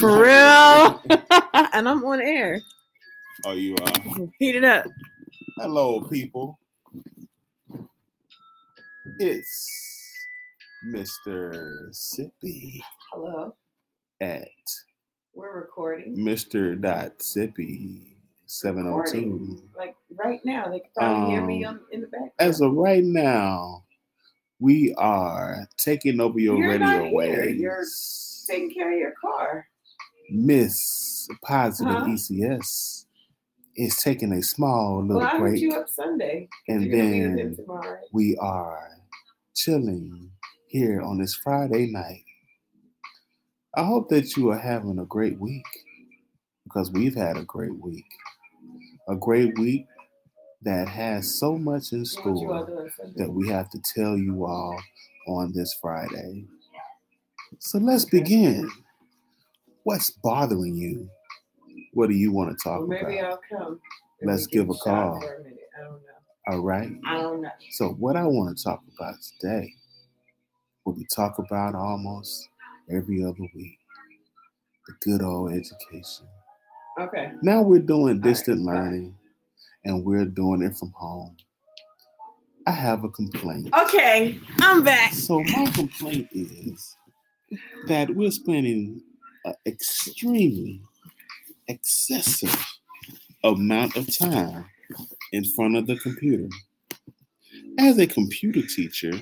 For real. and I'm on air. Oh, you are. Heat it up. Hello, people. It's Mr. Sippy Hello. at We're recording. Mr. Dot Sippy 702. Like right now, they can probably hear me Um, on, in the back. As of right now, we are taking over your You're not radio here. waves. Taking care of your car. Miss Positive Huh? ECS is taking a small little Well, break, you up Sunday. and You're gonna be with him then we are chilling here on this Friday night. I hope that you are having a great week because we've had a great week. A great week that has so much in So what you all store that we have to tell you all on this Friday. So let's begin. What's bothering you? What do you want to talk Well, maybe about? I'll come. Let's give a call. A minute. I don't know. All right. I don't know. So, what I want to talk about today, what we talk about almost every other week, the good old education. Okay. Now we're doing distant right. learning and we're doing it from home. I have a complaint. Okay. I'm back. So, my complaint is that we're spending an extremely excessive amount of time in front of the computer. As a computer teacher,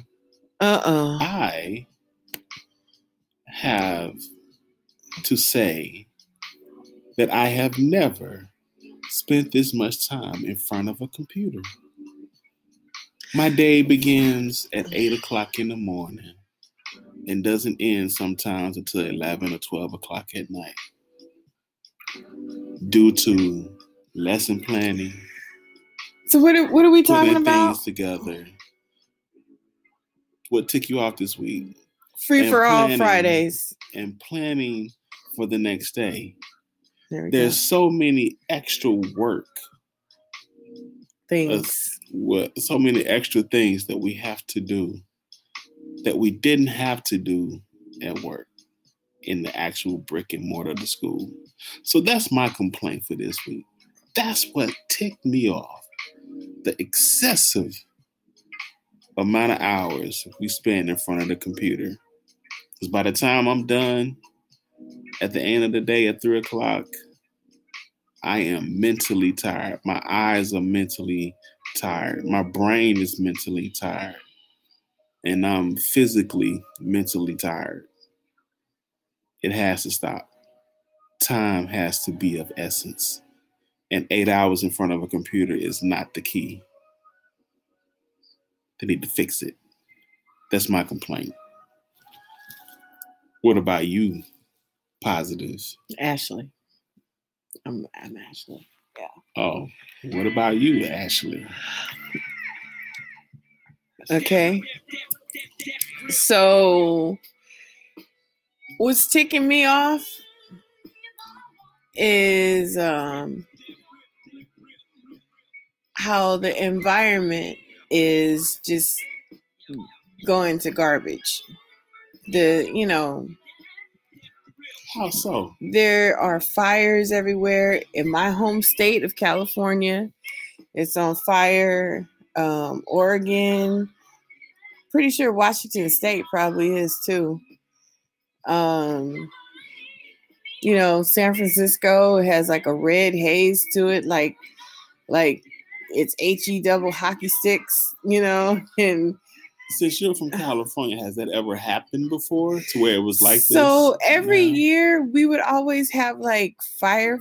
Uh oh. I have to say that I have never spent this much time in front of a computer. My day begins at 8 o'clock in the morning and doesn't end sometimes until 11 or 12 o'clock at night due to lesson planning, So what are, what are we talking about? things together. What took you off this week? Free for all. Fridays. and planning for the next day. There There's so many extra work. Things. what so many extra things that we have to do that we didn't have to do at work in the actual brick and mortar of the school. So that's my complaint for this week. That's what ticked me off. The excessive amount of hours we spend in front of the computer. Because by the time I'm done at the end of the day at three o'clock, I am mentally tired. My eyes are mentally tired. My brain is mentally tired. And I'm physically, mentally tired. It has to stop. Time has to be of essence. And eight hours in front of a computer is not the key. They need to fix it. That's my complaint. What about you, positives? Ashley. I'm, I'm Ashley. Yeah. Oh, what about you, Ashley? Okay. So what's ticking me off is um how the environment is just going to garbage. The you know, How so? there are fires everywhere in my home state of California. It's on fire. Um, Oregon, pretty sure Washington State probably is too. Um, you know, San Francisco has like a red haze to it, like like it's he double hockey sticks, you know, and Since you're from California, has that ever happened before to where it was like this? so every now? year we would always have like fire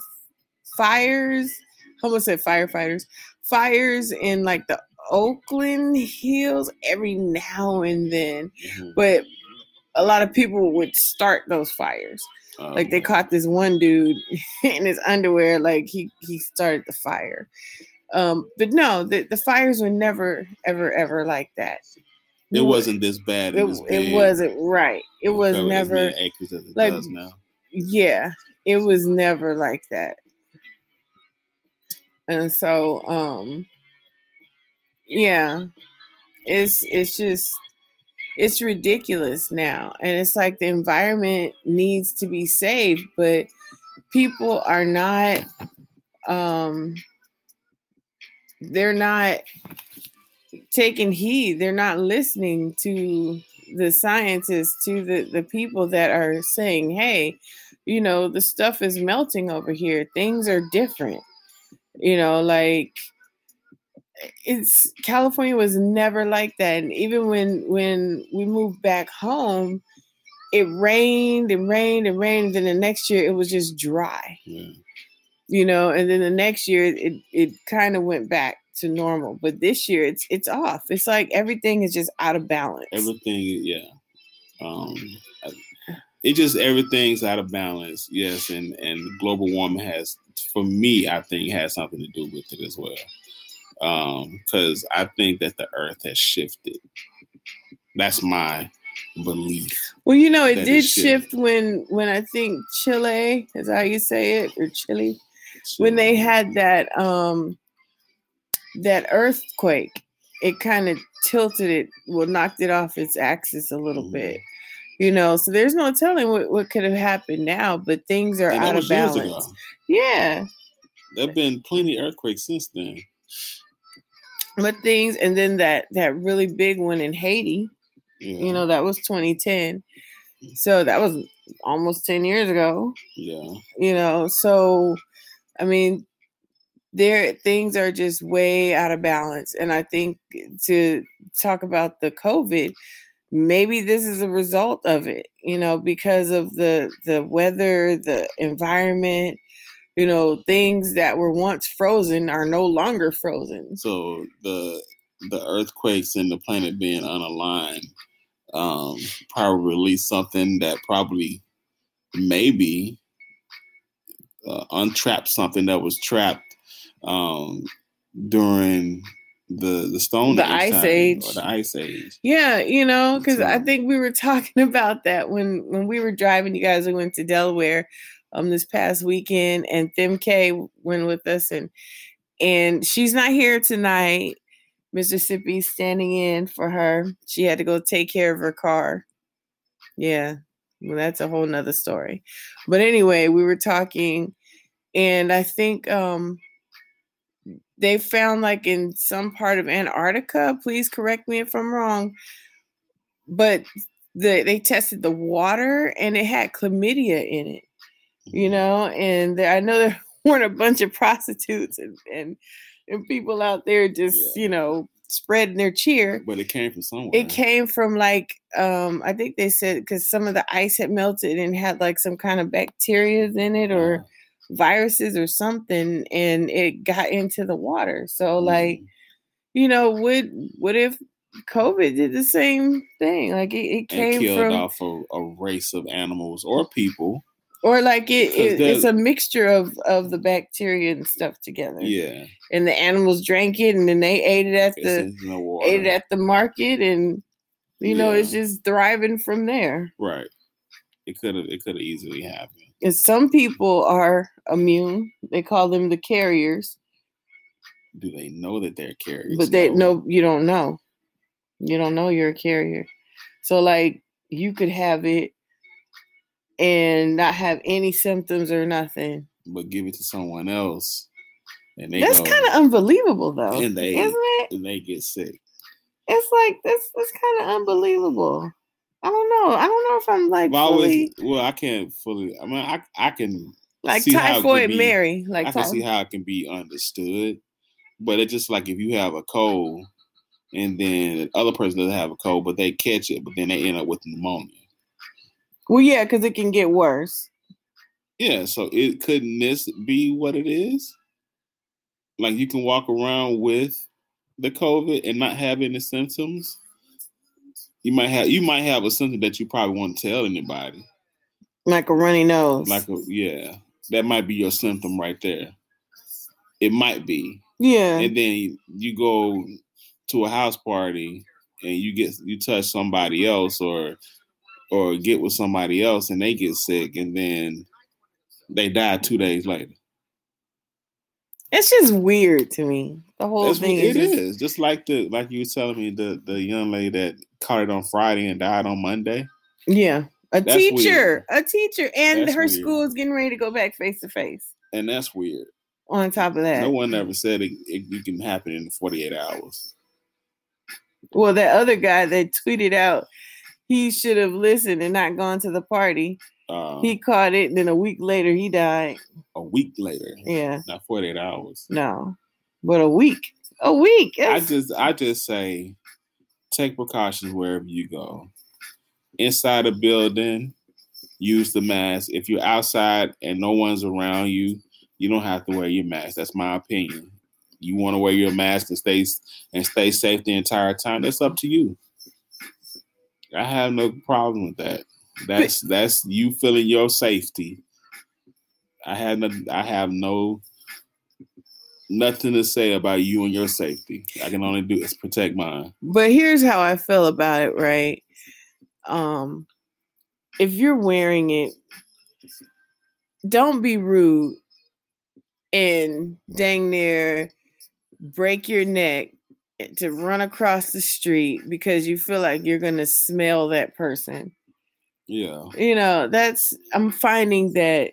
fires I almost said firefighters fires in like the oakland hills every now and then Mhm. but a lot of people would start those fires. Like they Um, caught this one dude in his underwear like he he started the fire. Um but no the, the fires were never ever ever like that. It wasn't this bad. it, it wasn't right. It was never like- yeah it was never like that. And so um yeah it's it's just it's ridiculous now. And it's like the environment needs to be saved, but people are not um they're not taking heed. They're not listening to the scientists, to the, the people that are saying, hey, you know, the stuff is melting over here. Things are different. You know, like it's California was never like that. And even when when we moved back home, it rained and rained and rained. And then the next year it was just dry. Yeah. You know, and then the next year it it kind of went back to normal. But this year it's it's off. It's like everything is just out of balance. Everything, yeah. Um it just everything's out of balance. Yes, and and global warming has, for me, I think has something to do with it as well. Um, because I think that the Earth has shifted. That's my belief. Well, you know, it did shift when when I think Chile is how you say it, or Chile, Chile. when they had that um that earthquake. It kind of tilted it, well, knocked it off its axis a little mm-hmm. bit you know so there's no telling what, what could have happened now but things are out of balance yeah there have been plenty of earthquakes since then but things and then that that really big one in haiti yeah. you know that was 2010 so that was almost 10 years ago. Yeah. You know so i mean there things are just way out of balance and i think to talk about the covid maybe this is a result of it you know because of the the weather the environment you know things that were once frozen are no longer frozen. So the the earthquakes and the planet being unaligned um probably released something that probably maybe uh, untrapped something that was trapped um during the the stone the ice time, age. the ice age. Yeah you know because i think we were talking about that when when we were driving you guys we went to delaware um this past weekend and Them K went with us and and she's not here tonight. Mississippi's standing in for her. She had to go take care of her car. Yeah well that's a whole nother story. But anyway we were talking and i think um they found like in some part of Antarctica, please correct me if I'm wrong, but the, they tested the water and it had chlamydia in it, you mm-hmm. know, and I know there weren't a bunch of prostitutes and, and, and people out there just, yeah. you know, spreading their cheer. But it came from somewhere. It came from like um I think they said because some of the ice had melted and had like some kind of bacteria in it or viruses or something and it got into the water. So like, mm-hmm. you know, what what if COVID did the same thing? Like it, it came killed from off a, a, race of animals or people. Or like it, it it's a mixture of of the bacteria and stuff together. Yeah. And the animals drank it and then they ate it at the, the ate it at the market and you yeah. know it's just thriving from there. Right. It could have it could have easily happened. And some people are immune. They call them the carriers. Do they know that they're carriers? But they no, you don't know. You don't know you're a carrier. So like you could have it and not have any symptoms or nothing. But give it to someone else. And they That's kind of unbelievable though. And they isn't it? And they get sick. It's like that's that's kind of unbelievable. I don't know. I don't know if I'm like well, fully. well, I can't fully. I mean, I I can like typhoid be, Mary. Like I can see how it can be understood, but it's just like if you have a cold and then the other person doesn't have a cold, but they catch it, but then they end up with pneumonia. Well, yeah, because it can get worse. Yeah, so it couldn't this be what it is? Like you can walk around with the COVID and not have any symptoms you might have you might have a symptom that you probably won't tell anybody. Like a runny nose. Like a yeah. That might be your symptom right there. It might be. Yeah. And then you go to a house party and you get you touch somebody else or or get with somebody else and they get sick and then they die two days later. It's just weird to me. The whole That's thing is it just, is. just like the like you were telling me the the young lady that caught it on Friday and died on Monday. Yeah. A That's teacher, a teacher, and That's her weird. school is getting ready to go back face to face. And that's weird. On top of that, No one ever said it, it, it can happen in 48 hours. well, that other guy that tweeted out he should have listened and not gone to the party. Um, He caught it, and then a week later he died. a week later, Yeah, not 48 hours. no, but a week, a week. I just I just say take precautions wherever you go. Inside a building, use the mask. If you're outside and no one's around you, you don't have to wear your mask. That's my opinion. You want to wear your mask and stay and stay safe the entire time. That's up to you. I have no problem with that. That's that's you feeling your safety. I have no, I have no nothing to say about you and your safety. I can only do is protect mine. but here's how I feel about it, right? Um, if you're wearing it, don't be rude and dang near break your neck to run across the street because you feel like you're gonna smell that person. Yeah. You know, that's I'm finding that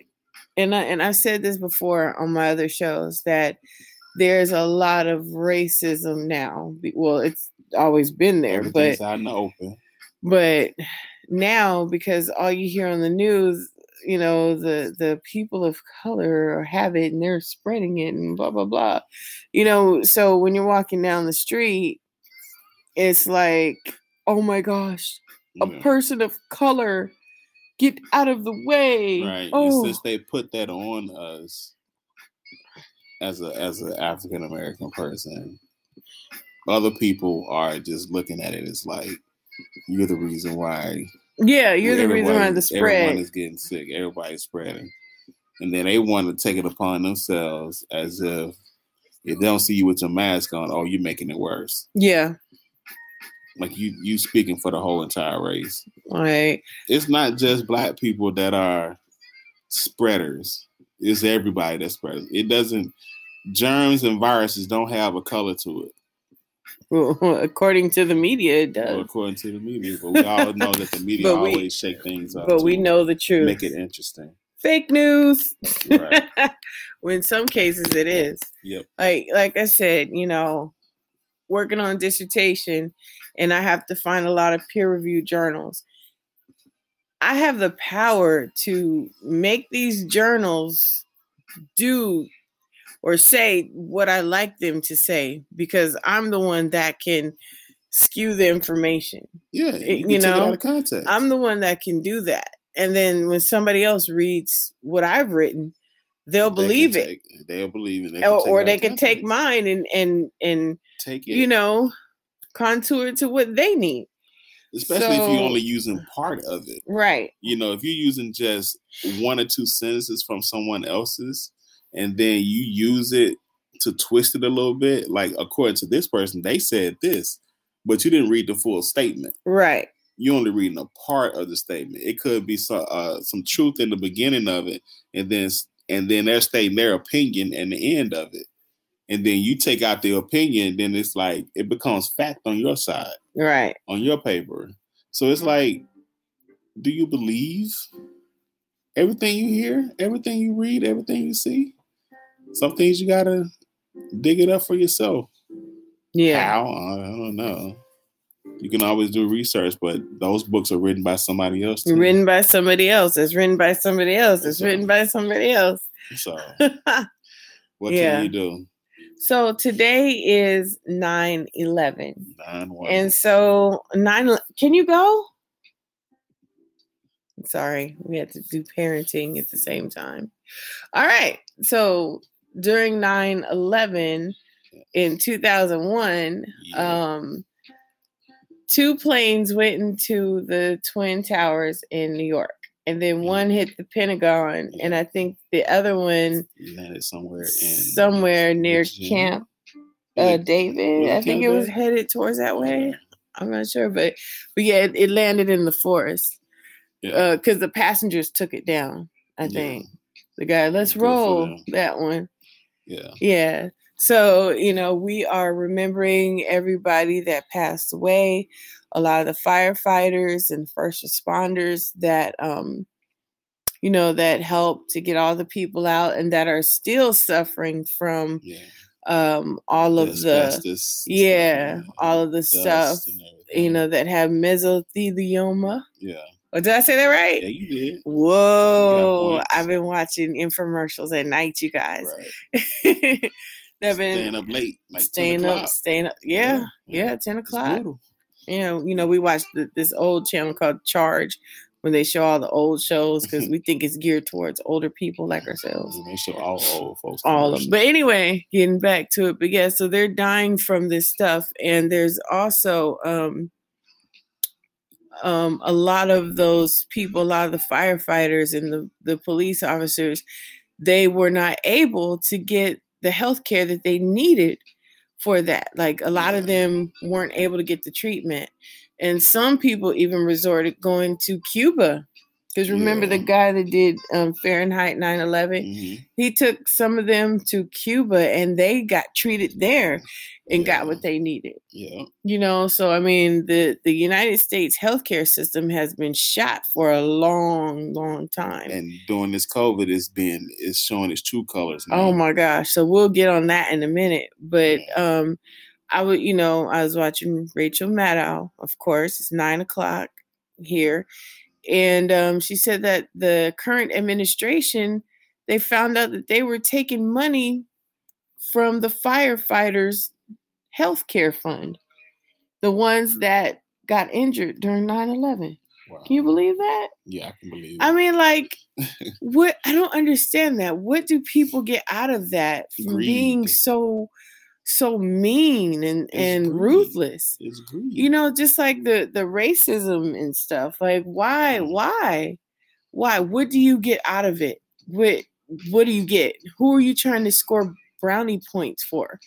and I and I said this before on my other shows that there's a lot of racism now. Well, it's always been there, but out in the open. but now because all you hear on the news you know the the people of color have it and they're spreading it and blah blah blah you know so when you're walking down the street it's like oh my gosh a Yeah. person of color get out of the way Right. Oh since they put that on us as a as an African American person, other people are just looking at it as like you're the reason why yeah you're the reason why the spread Everyone is getting sick. Everybody's spreading, and then they want to take it upon themselves as if if they don't see you with your mask on, oh, you're making it worse. yeah Like you you speaking for the whole entire race. right It's not just black people that are spreaders. It's everybody that spreads. It doesn't. Germs and viruses don't have a color to it, according to the media it well, does according to the media. But we all know that the media we- always shake things up. but we know the truth make it interesting. fake news Right. well, in some cases it is Yep. like like i said you know working on a dissertation and i have to find a lot of peer reviewed journals i have the power to make these journals do or say what i like them to say because i'm the one that can skew the information Yeah. Eh, you, you it know, out of context. I'm the one that can do that. And then when somebody else reads what I've written, they'll They believe it. take- They'll believe it. They Or, or they can take mine and and and Take it. you know contour it to what they need. especially if you're only using part of it. Right. You know, if you're using just one or two sentences from someone else's, and then you use it to twist it a little bit, like according to this person, they said this, but you didn't read the full statement. Right. You're only reading a part of the statement. It could be some uh, some truth in the beginning of it, and then and then they're stating their opinion in the end of it. And then you take out the opinion, then it's like it becomes fact on your side Right. on your paper. So it's like, do you believe everything you hear, everything you read, everything you see? Some things you gotta dig it up for yourself. Yeah. How? I don't know. You can always do research, but those books are written by somebody else. Too. Written by somebody else. It's written by somebody else. It's So- written by somebody else. So what Yeah. can you do? so today is 9 11. Nine one. And so nine can you go? Sorry, we had to do parenting at the same time. All right. So during 9-11 in 2001, Yeah. um two planes went into the twin towers in New York. And then one hit the Pentagon, and I think the other one landed somewhere in somewhere near Virginia? Camp uh, David. I think it was headed towards that way. I'm not sure, but but yeah, it, it landed in the forest Yeah. because the passengers took it down. I Yeah. think the guy, let's roll that one. Yeah. Yeah. So, you know, we are remembering everybody that passed away, a lot of the firefighters and first responders that um you know that helped to get all the people out and that are still suffering from Yeah. um all of the and yeah, all of the stuff you know that have mesothelioma. Yeah. Oh, did I say that right? Yeah, you did. Whoa! I've been watching infomercials at night, you guys. Right. They've been Staying up late, like 10 staying up, staying up. Yeah, yeah, ten o'clock. You know, you know, we watched th- this old channel called Charge, when they show all the old shows because we think it's geared towards older people like ourselves. They show all old folks. All of them. But anyway, getting back to it. But yeah, so they're dying from this stuff, and there's also um um, a lot of those people, a lot of the firefighters and the, the police officers, they were not able to get the health care that they needed for that. Like a lot of them weren't able to get the treatment. And some people even resorted going to Cuba. Because remember the guy that did um, Fahrenheit 9 11? Mhm. He took some of them to Cuba and they got treated there and got what they needed Yeah. you know so i mean the the united states healthcare system has been shot for a long long time And during this COVID, it's been it's showing its true colors. Now. oh my gosh so we'll get on that in a minute but um i would you know i was watching rachel maddow of course it's nine o'clock here and um she said that the current administration they found out that they were taking money from the firefighters healthcare fund the ones that got injured during 9-11 Wow. can you believe that? Yeah, I can believe. i mean like what i don't understand that. What do people get out of that from being so so mean and It's and greed. ruthless. You know just like the the racism and stuff like why Mhm. why why? What do you get out of it? What what do you get? Who are you trying to score brownie points for?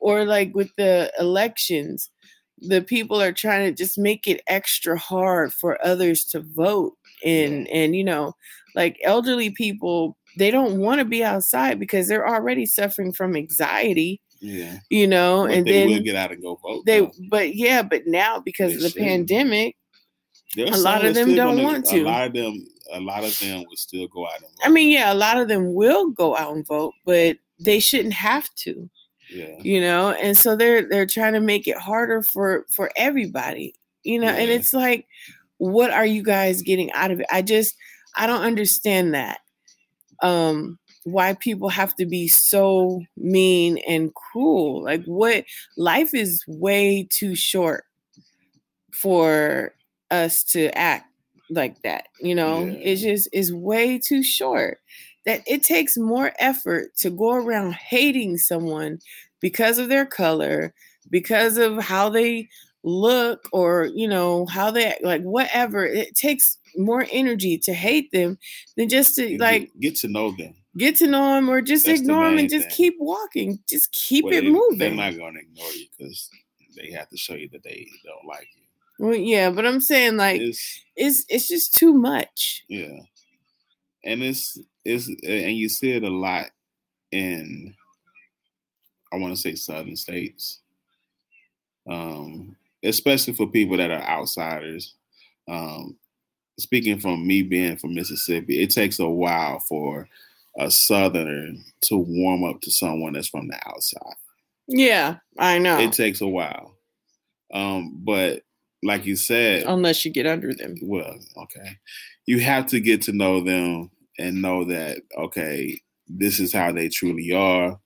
Or like with the elections the people are trying to just make it extra hard for others to vote and and you know like elderly people they don't want to be outside because they're already suffering from anxiety yeah. you know But and they then will get out and go vote. they though. but yeah but now because They of the should. pandemic There's a lot of them don't gonna- want to. A lot of them, a lot of them will still go out and vote. i mean yeah a lot of them will go out and vote but they shouldn't have to yeah, you know and so they're they're trying to make it harder for for everybody you know and it's like what are you guys getting out of it i just i don't understand that um why people have to be so mean and cruel like what life is way too short for us to act like that you know it Yeah. just is way too short that it takes more effort to go around hating someone because of their color because of how they look or you know how they like whatever it takes more energy to hate them than just to like get to know them. Get to know them or just That's the ignore them and just thing. keep walking just keep Well, it they, They're not going to ignore you because they have to show you that they don't like you. well, yeah but i'm saying like It's it's it's just too much yeah, and it's it's and you see it a lot in I want to say southern states, um, especially for people that are outsiders. Um, speaking from me being from Mississippi, it takes a while for a southerner to warm up to someone that's from the outside. yeah i know It takes a while, um, but like you said, unless you get under them well, okay. You have to get to know them and know that, okay, this is how they truly are.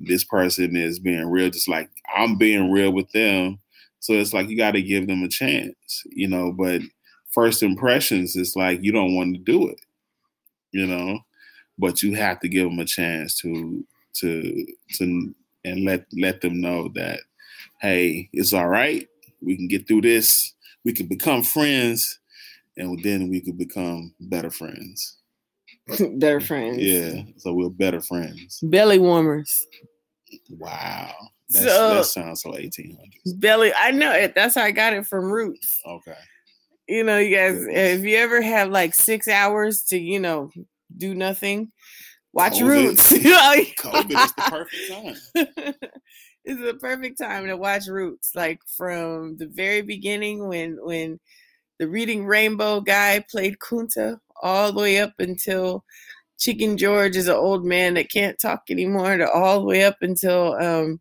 This person is being real, just like I'm being real with them. So it's like you got to give them a chance, you know. But first impressions, it's like you don't want to do it, you know. But you have to give them a chance to to to and let let them know that, hey, it's all right. We can get through this. We can become friends, and then we could become better friends. better friends Yeah, so we're better friends. belly warmers Wow, That's, So- that sounds so eighteen hundreds. belly i know it that's how i got it from roots Okay, you know you guys Goodness. if you ever have like six hours to you know do nothing watch COVID. Roots. COVID is the perfect time. it's the perfect time to watch Roots. Like from the very beginning when when the Reading Rainbow guy played Kunta all the way up until Chicken George is an old man that can't talk anymore to all the way up until um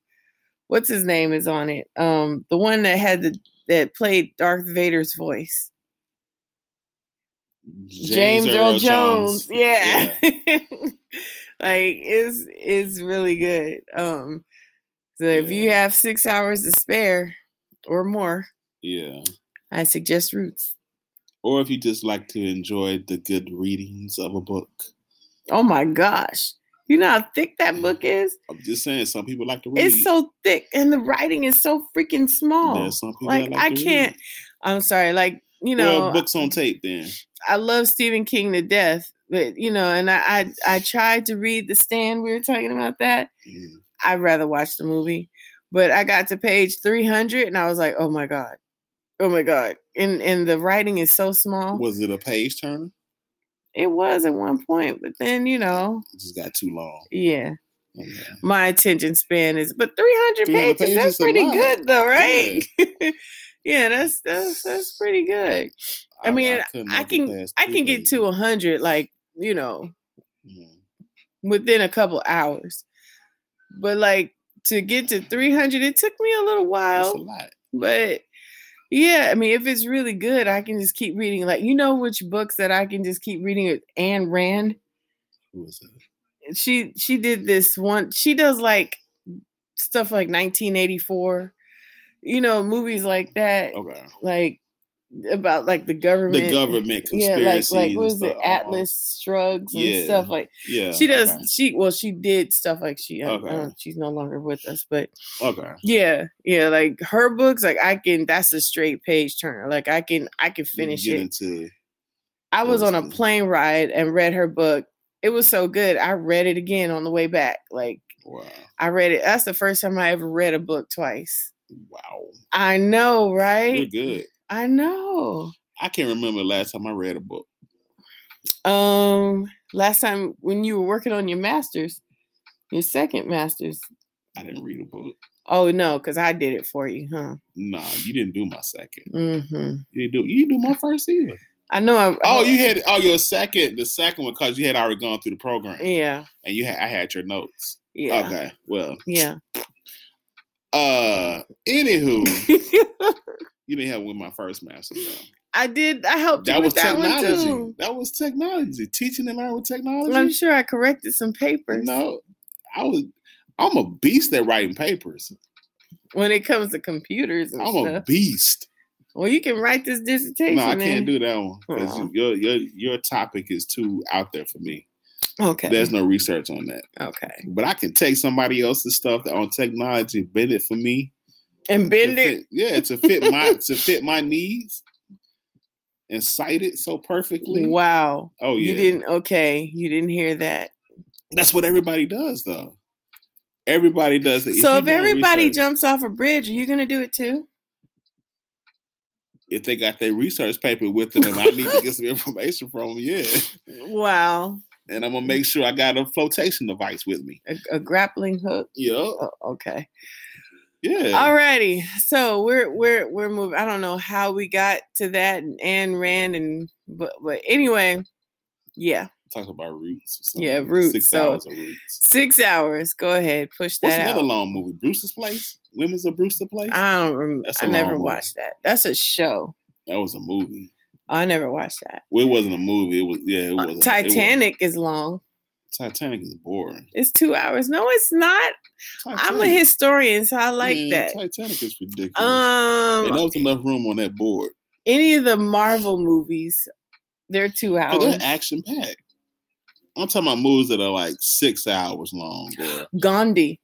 what's his name is on it. Um the one that had the that played Darth Vader's voice. James, Earl, Jones. Yeah. like it's it's really good. Um so if you have six hours to spare or more, Yeah. I suggest Roots. Or if you just like to enjoy the good readings of a book. Oh my gosh. You know how thick that book is? I'm just saying, some people like to read. It's so thick and the writing is so freaking small. There's some people Like that I can't I'm sorry, like, you know, well, books on tape then. I love Stephen King to death, but you know, and I, I I tried to read The Stand. We were talking about that. Mm. I'd rather watch the movie, but I got to page three hundred and I was like, oh my god, oh my god, and and the writing is so small. Was it a page turner? It was at one point, but then you know, It just got too long. yeah, Okay. my attention span is, but three hundred 300 pages. That's pages a pretty good though, right? yeah, that's that's that's pretty good. I mean, couldn't I can I can get to a hundred, like you know, Mhm. within a couple hours. But like to get to 300, it took me a little That's while. a lot. But yeah, I mean, if it's really good, I can just keep reading. Like, you know, which books that I can just keep reading? Anne Rand. Who was it? She she did this one. She does like stuff like 1984. You know, movies like that, Okay. like about like the government. The government Yeah, conspiracy. like like what was it? Uh-huh. Atlas Shrugs and Yeah. stuff like Yeah. she does Okay. she well she did stuff like she I Okay. don't- she's no longer with us but Okay. yeah yeah like her books like i can that's a straight page turner like i can i can finish it into i was on a plane ride and read her book it was so good i read it again on the way back like wow. i read it that's the first time i ever read a book twice Wow. i know right? You're good. i know I can't remember the last time I read a book. um last time when you were working on your masters your second masters I didn't read a book. oh no because i did it for you huh Nah, you didn't do my second. hmm You didn't do you didn't do my first either. I know. I, Oh, you had oh your second, the second one because you had already gone through the program. Yeah. And you had I had your notes. Yeah. Okay. Well, Yeah. Uh anywho, you didn't have with my first master though. I did. I helped That was that technology. That was technology. Teaching and learn with technology. I'm sure I corrected some papers. No, I was. I'm a beast at writing papers. When it comes to computers and I'm a beast. Well, you can write this dissertation. No, I can't do that one because your your your topic is too out there for me. Okay. There's no research on that. okay. But I can take somebody else's stuff on technology, bend it for me. And bend it. fit- yeah, to fit my to fit my needs, and cite it so perfectly. Wow. Oh yeah, You didn't. Okay. You didn't hear that. That's what everybody does, though. Everybody does it. so you if everybody research- jumps off a bridge, are you gonna do it too? if they got their research paper with them, and I need to get some information from them, yeah. Wow. And I'm gonna mm. make sure I got a flotation device with me. A, a grappling hook. Yeah, Oh, okay. yeah. Alrighty, so we're we're we're moving. I don't know how we got to that and Anne Rand and but but anyway, yeah, Talk about roots. or Yeah. Roots, Six so- hours of roots. six hours. Go ahead, push that. What's another out. long movie? Bruce's Place. Women's of Brewster Place. I don't. Rem- That's I never one. watched that. That's a show. that was a movie. I never watched that. Well, it wasn't a movie. It was yeah. It Uh, was Titanic is long. Titanic is boring. It's two hours. No, it's not. I'm a historian, so I like Man, that. Titanic is ridiculous. and there Um, was enough room on that board. any of the Marvel movies, they're two hours. they're action packed. I'm talking about movies that are like six hours long. Bro. Gandhi.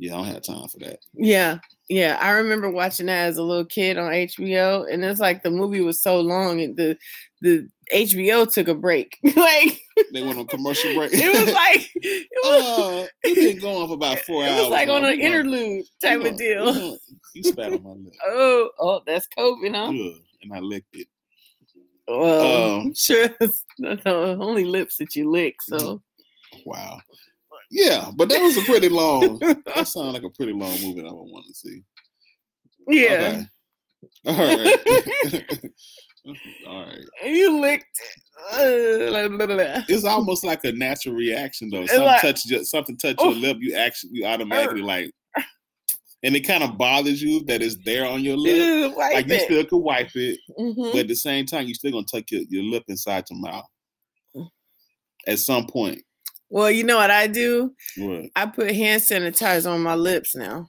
Yeah, I don't have time for that. Yeah, yeah. I remember watching that as a little kid on HBO, and it's like the movie was so long, and the the HBO took a break. like They went on commercial break. it was like it was, uh, it been going for about four it hours. was like on an interlude type of deal. You spat on my lip. Oh, oh, that's COVID, huh? Ugh, and I licked it. Well, Um, sure not the only lips that you lick. So Wow. Yeah, but that was a pretty long. that sounded like a pretty long movie. I would want to see. Yeah. Okay. All right. All right. You licked it. Uh, blah, blah, blah. It's almost like a natural reaction though. Something like- touch your, something touch Oh. your lip, you actually you automatically like, and it kind of bothers you that it's there on your lip. Like you still could wipe it, Mhm. but at the same time, you still gonna tuck your, your lip inside your mouth. At some point, Well, you know what I do? what I put hand sanitizer on my lips now.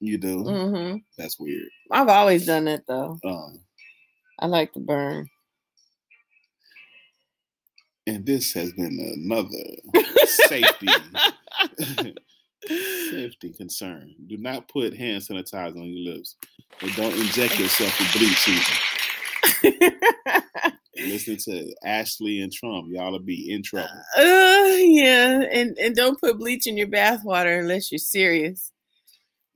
you do, Mm-hmm. that's weird. I've always done that though. Um, I like to burn. and this has been another safety safety concern. Do not put hand sanitizer on your lips, and don't inject yourself with bleach either. Listen to Ashley and Trump. Y'all will be in trouble. Uh, yeah, and and don't put bleach in your bathwater unless you're serious.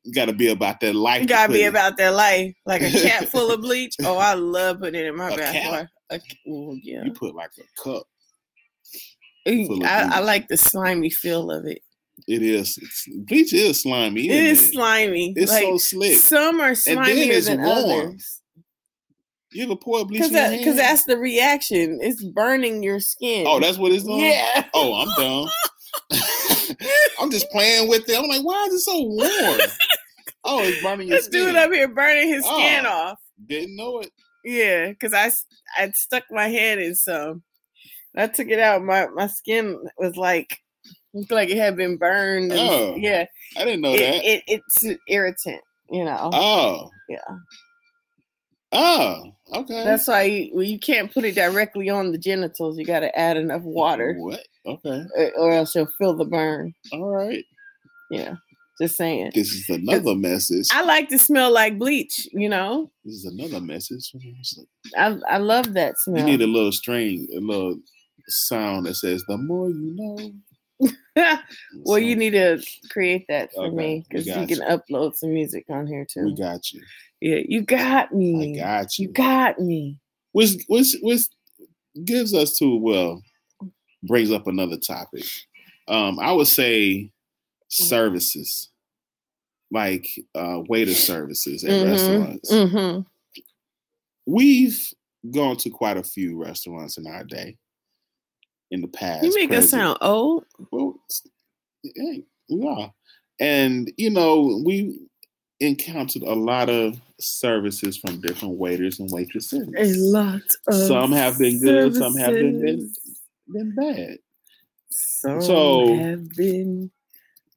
You got to be about that life. You gotta be it. about that life. Like a cat full of bleach. Oh, I love putting it in my A bath. A, oh, yeah. You put like a cup. I, I like the slimy feel of it. It is it's, bleach is slimy. It is slimy. It's like, so slick. Some are slimier than warm. others. You ever pour bleach Because that, cause that's the reaction. It's burning your skin. oh, that's what it's doing. yeah. Oh, I'm dumb. I'm just playing with it. I'm like, why is it so warm? Oh, it's burning your This skin. dude up here burning his oh, skin Oh. off. Didn't know it. Yeah, because I I stuck my hand in some. I took it out. My my skin was like looked like it had been burned. and- Oh, yeah, I didn't know it, that. it it's an irritant. You know, oh. Yeah. Oh, okay. that's why you, well, you can't put it directly on the genitals. You got to add enough water, What? Okay. or, or else you'll feel the burn. All right. Yeah, just saying. This is another message. I like to smell like bleach. You know, This is another message. I I love that smell. You need a little string, a little sound that says, "The more you know." well, you need to create that for Okay, me because you got can upload some music on here too. We got you. yeah, you got me. I got You you. got me. Which which which gives us to well brings up another topic. Um, I would say services, like uh, waiter services at Mhm, restaurants. mhm. We've gone to quite a few restaurants in our day. In the past, You make us sound old. Well, yeah, we are. And, you know, we encountered a lot of services from different waiters and waitresses. A lot of Some have been good, some have been, been, been bad. Some So- have been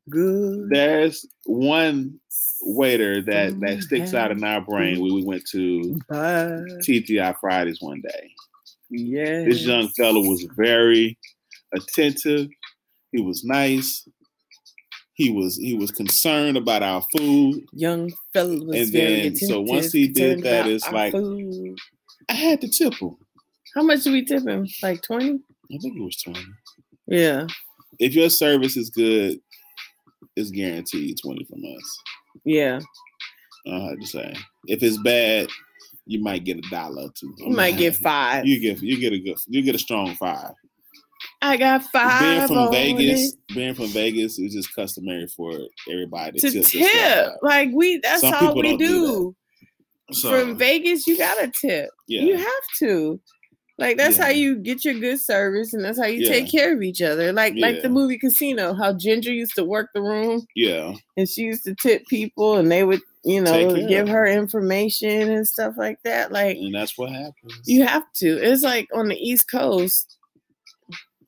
good. There's one waiter that, that sticks out in our brain when we went to bad. TGI Fridays one day. Yeah. This young fellow was very attentive. He was nice. He was he was concerned about our food. young fella was And very then, so once he did that, it's like- food. I had to tip him. How much did we tip him? Like twenty? I think it was twenty. Yeah. If your service is good, it's guaranteed twenty from us. Yeah. I have to say. If it's bad, you might get a dollar or two. You might get five. You get you get a good you get a strong five. I got five. being from Vegas, it. being from Vegas, it's just customary for everybody to, to tip. tip. Like we that's Some all we do do. So, From Vegas, you gotta tip. yeah, You have to. Like that's how you get your good service and that's how you Yeah. take care of each other. Like like the movie Casino, how Ginger used to work the room yeah, and she used to tip people and they would, you know, give her information and stuff like that. Like and that's what happens. you have to. It's like on the East Coast.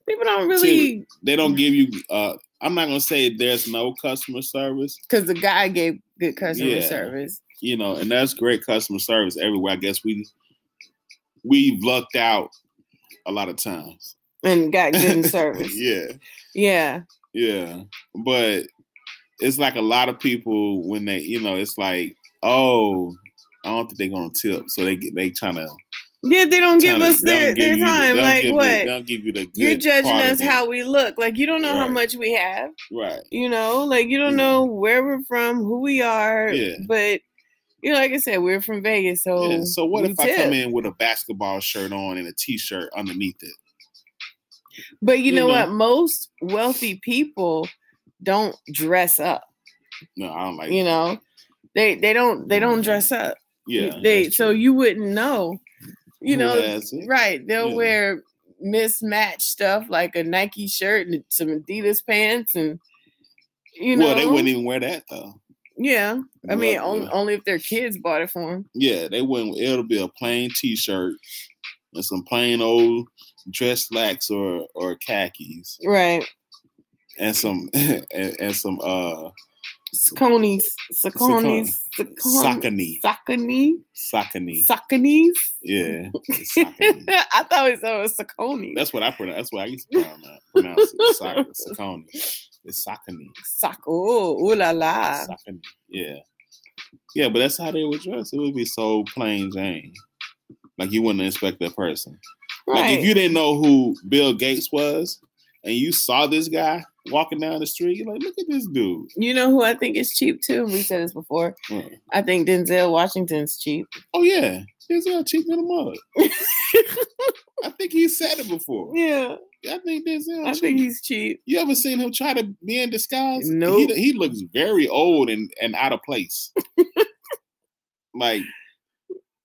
People don't really they don't give you. uh I'm not gonna say there's no customer service, because the guy gave good customer Yeah. service. you know, and that's great customer service everywhere. I guess we we've lucked out a lot of times. And got good service. yeah, yeah. yeah, but it's like a lot of people when they, you know, it's like, oh, I don't think they're gonna tip, so they get they trying to Yeah, they don't give us their, their time. Like what? They don't give you the. Good You're judging us how we look. Like you don't know how much we have. Right. You know, like you don't Yeah. know where we're from, who we are. Yeah. But you know, like I said, we're from Vegas, so Yeah, So what if I come in with a basketball shirt on and a t-shirt underneath it? But you, You know, know. what? Most wealthy people don't dress up. No, I don't like. You know, they they don't they don't mm-hmm. dress up. yeah. they so you wouldn't know. You know, right? They'll Yeah. wear mismatched stuff like a Nike shirt and some Adidas pants, and you know, well, they wouldn't even wear that though. Yeah. I mean, only, yeah. only if their kids bought it for them. Yeah, they wouldn't. It'll be a plain T-shirt and some plain old dress slacks or or khakis Right. and some and, and some uh Saucony's, Saucony's, Saucony. Saucony, Saucony. Saucony's. Yeah. I thought it was Saucony. That's what I pronounce. That's what I used to pronounce, it. It's Saucony. Sac. Oh, ooh la la. Saucony. Yeah, yeah, but that's how they would dress. It would be so plain Jane. Like you wouldn't expect that person. Right. Like if you didn't know who Bill Gates was and you saw this guy walking down the street, you're like, look at this dude. You know who I think is cheap too? We said this before. Mm. I think Denzel Washington's cheap. Oh yeah, he's cheap in the mud. I think he said it before. yeah, I think Denzel. I cheap. think he's cheap. You ever seen him try to be in disguise? Nope. He, he looks very old and, and out of place. like,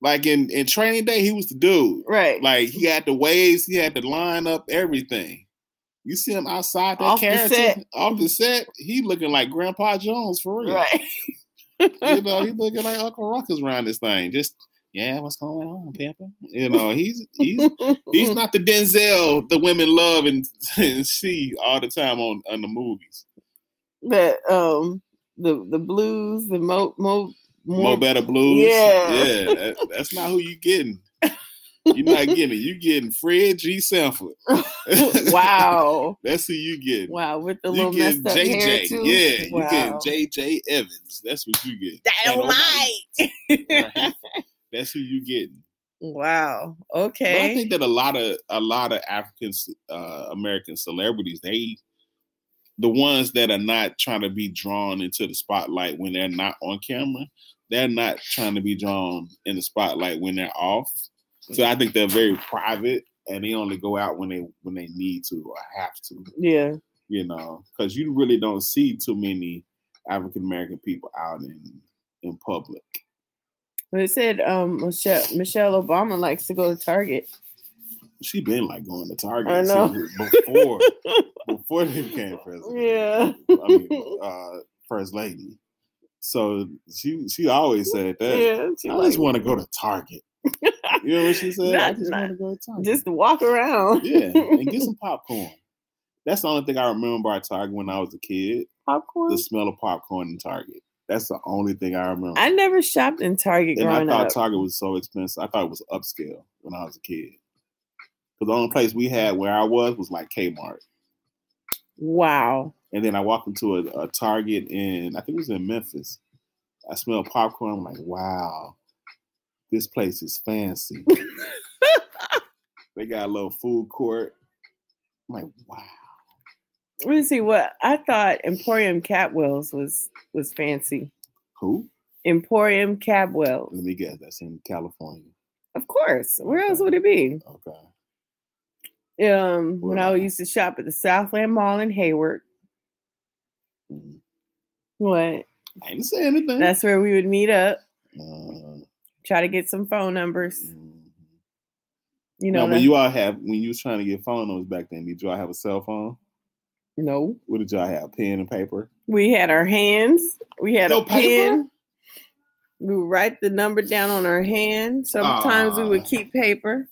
like in, in training day, he was the dude. Right. Like he had the waves, he had to line up everything. You see him outside that Off the character set. off the set, he looking like Grandpa Jones for real. right. You know, he looking like Uncle Ruckus around this thing. Just yeah, what's going on, Pepper? You know, he's he's he's not the Denzel the women love and, and see all the time on on the movies. that um the the blues, the mo mo Mo more Better Blues. Yeah. yeah. that- that's not who you getting. You're not getting it. You getting Fred G. Sanford. wow. that's who you getting. Wow, with the You little getting messed up hair JJ. too. Yeah, you wow. getting JJ Evans. That's what you get. Dynamite. Right. That's who you getting. wow. But I think that a lot of a lot of African uh, American celebrities, they the ones that are not trying to be drawn into the spotlight when they're not on camera, they're not trying to be drawn in the spotlight when they're off. So I think they're very private and they only go out when they when they need to or have to, Yeah. you know, because you really don't see too many African American people out in in public. But it said um Michelle Michelle Obama likes to go to Target. She been like going to Target I know. before before she became president. Yeah. I mean, uh, first lady. So she she always said that. yeah. She I like, just want to go to Target. You know what she said? I just want to go to Target. just walk around. yeah, and get some popcorn. That's the only thing I remember at Target when I was a kid. popcorn. The smell of popcorn in Target. That's the only thing I remember. I never shopped in Target and I thought up. Target was so expensive. I thought it was upscale when I was a kid. Because the only place we had where I was was like Kmart. wow. And then I walked into a, a Target in, I think it was in Memphis. I smelled popcorn. I'm like, wow, this place is fancy. they got a little food court. I'm like, wow. Let me see what I thought Emporium Capwells was was fancy. Who? Emporium Capwells. Let me guess. That's in California. Of course. Where else would it be? Okay. Um, when I used to shop at the Southland Mall in Hayward. Mhm. What? I didn't say anything. That's where we would meet up, Uh, try to get some phone numbers. mhm. You now, know, when you all have when you was trying to get phone numbers back then, did you all have a cell phone? No, What did y'all have? Pen and paper? we had our hands. We had No a pen. We would write the number down on our hand. Sometimes we would Ah. keep paper.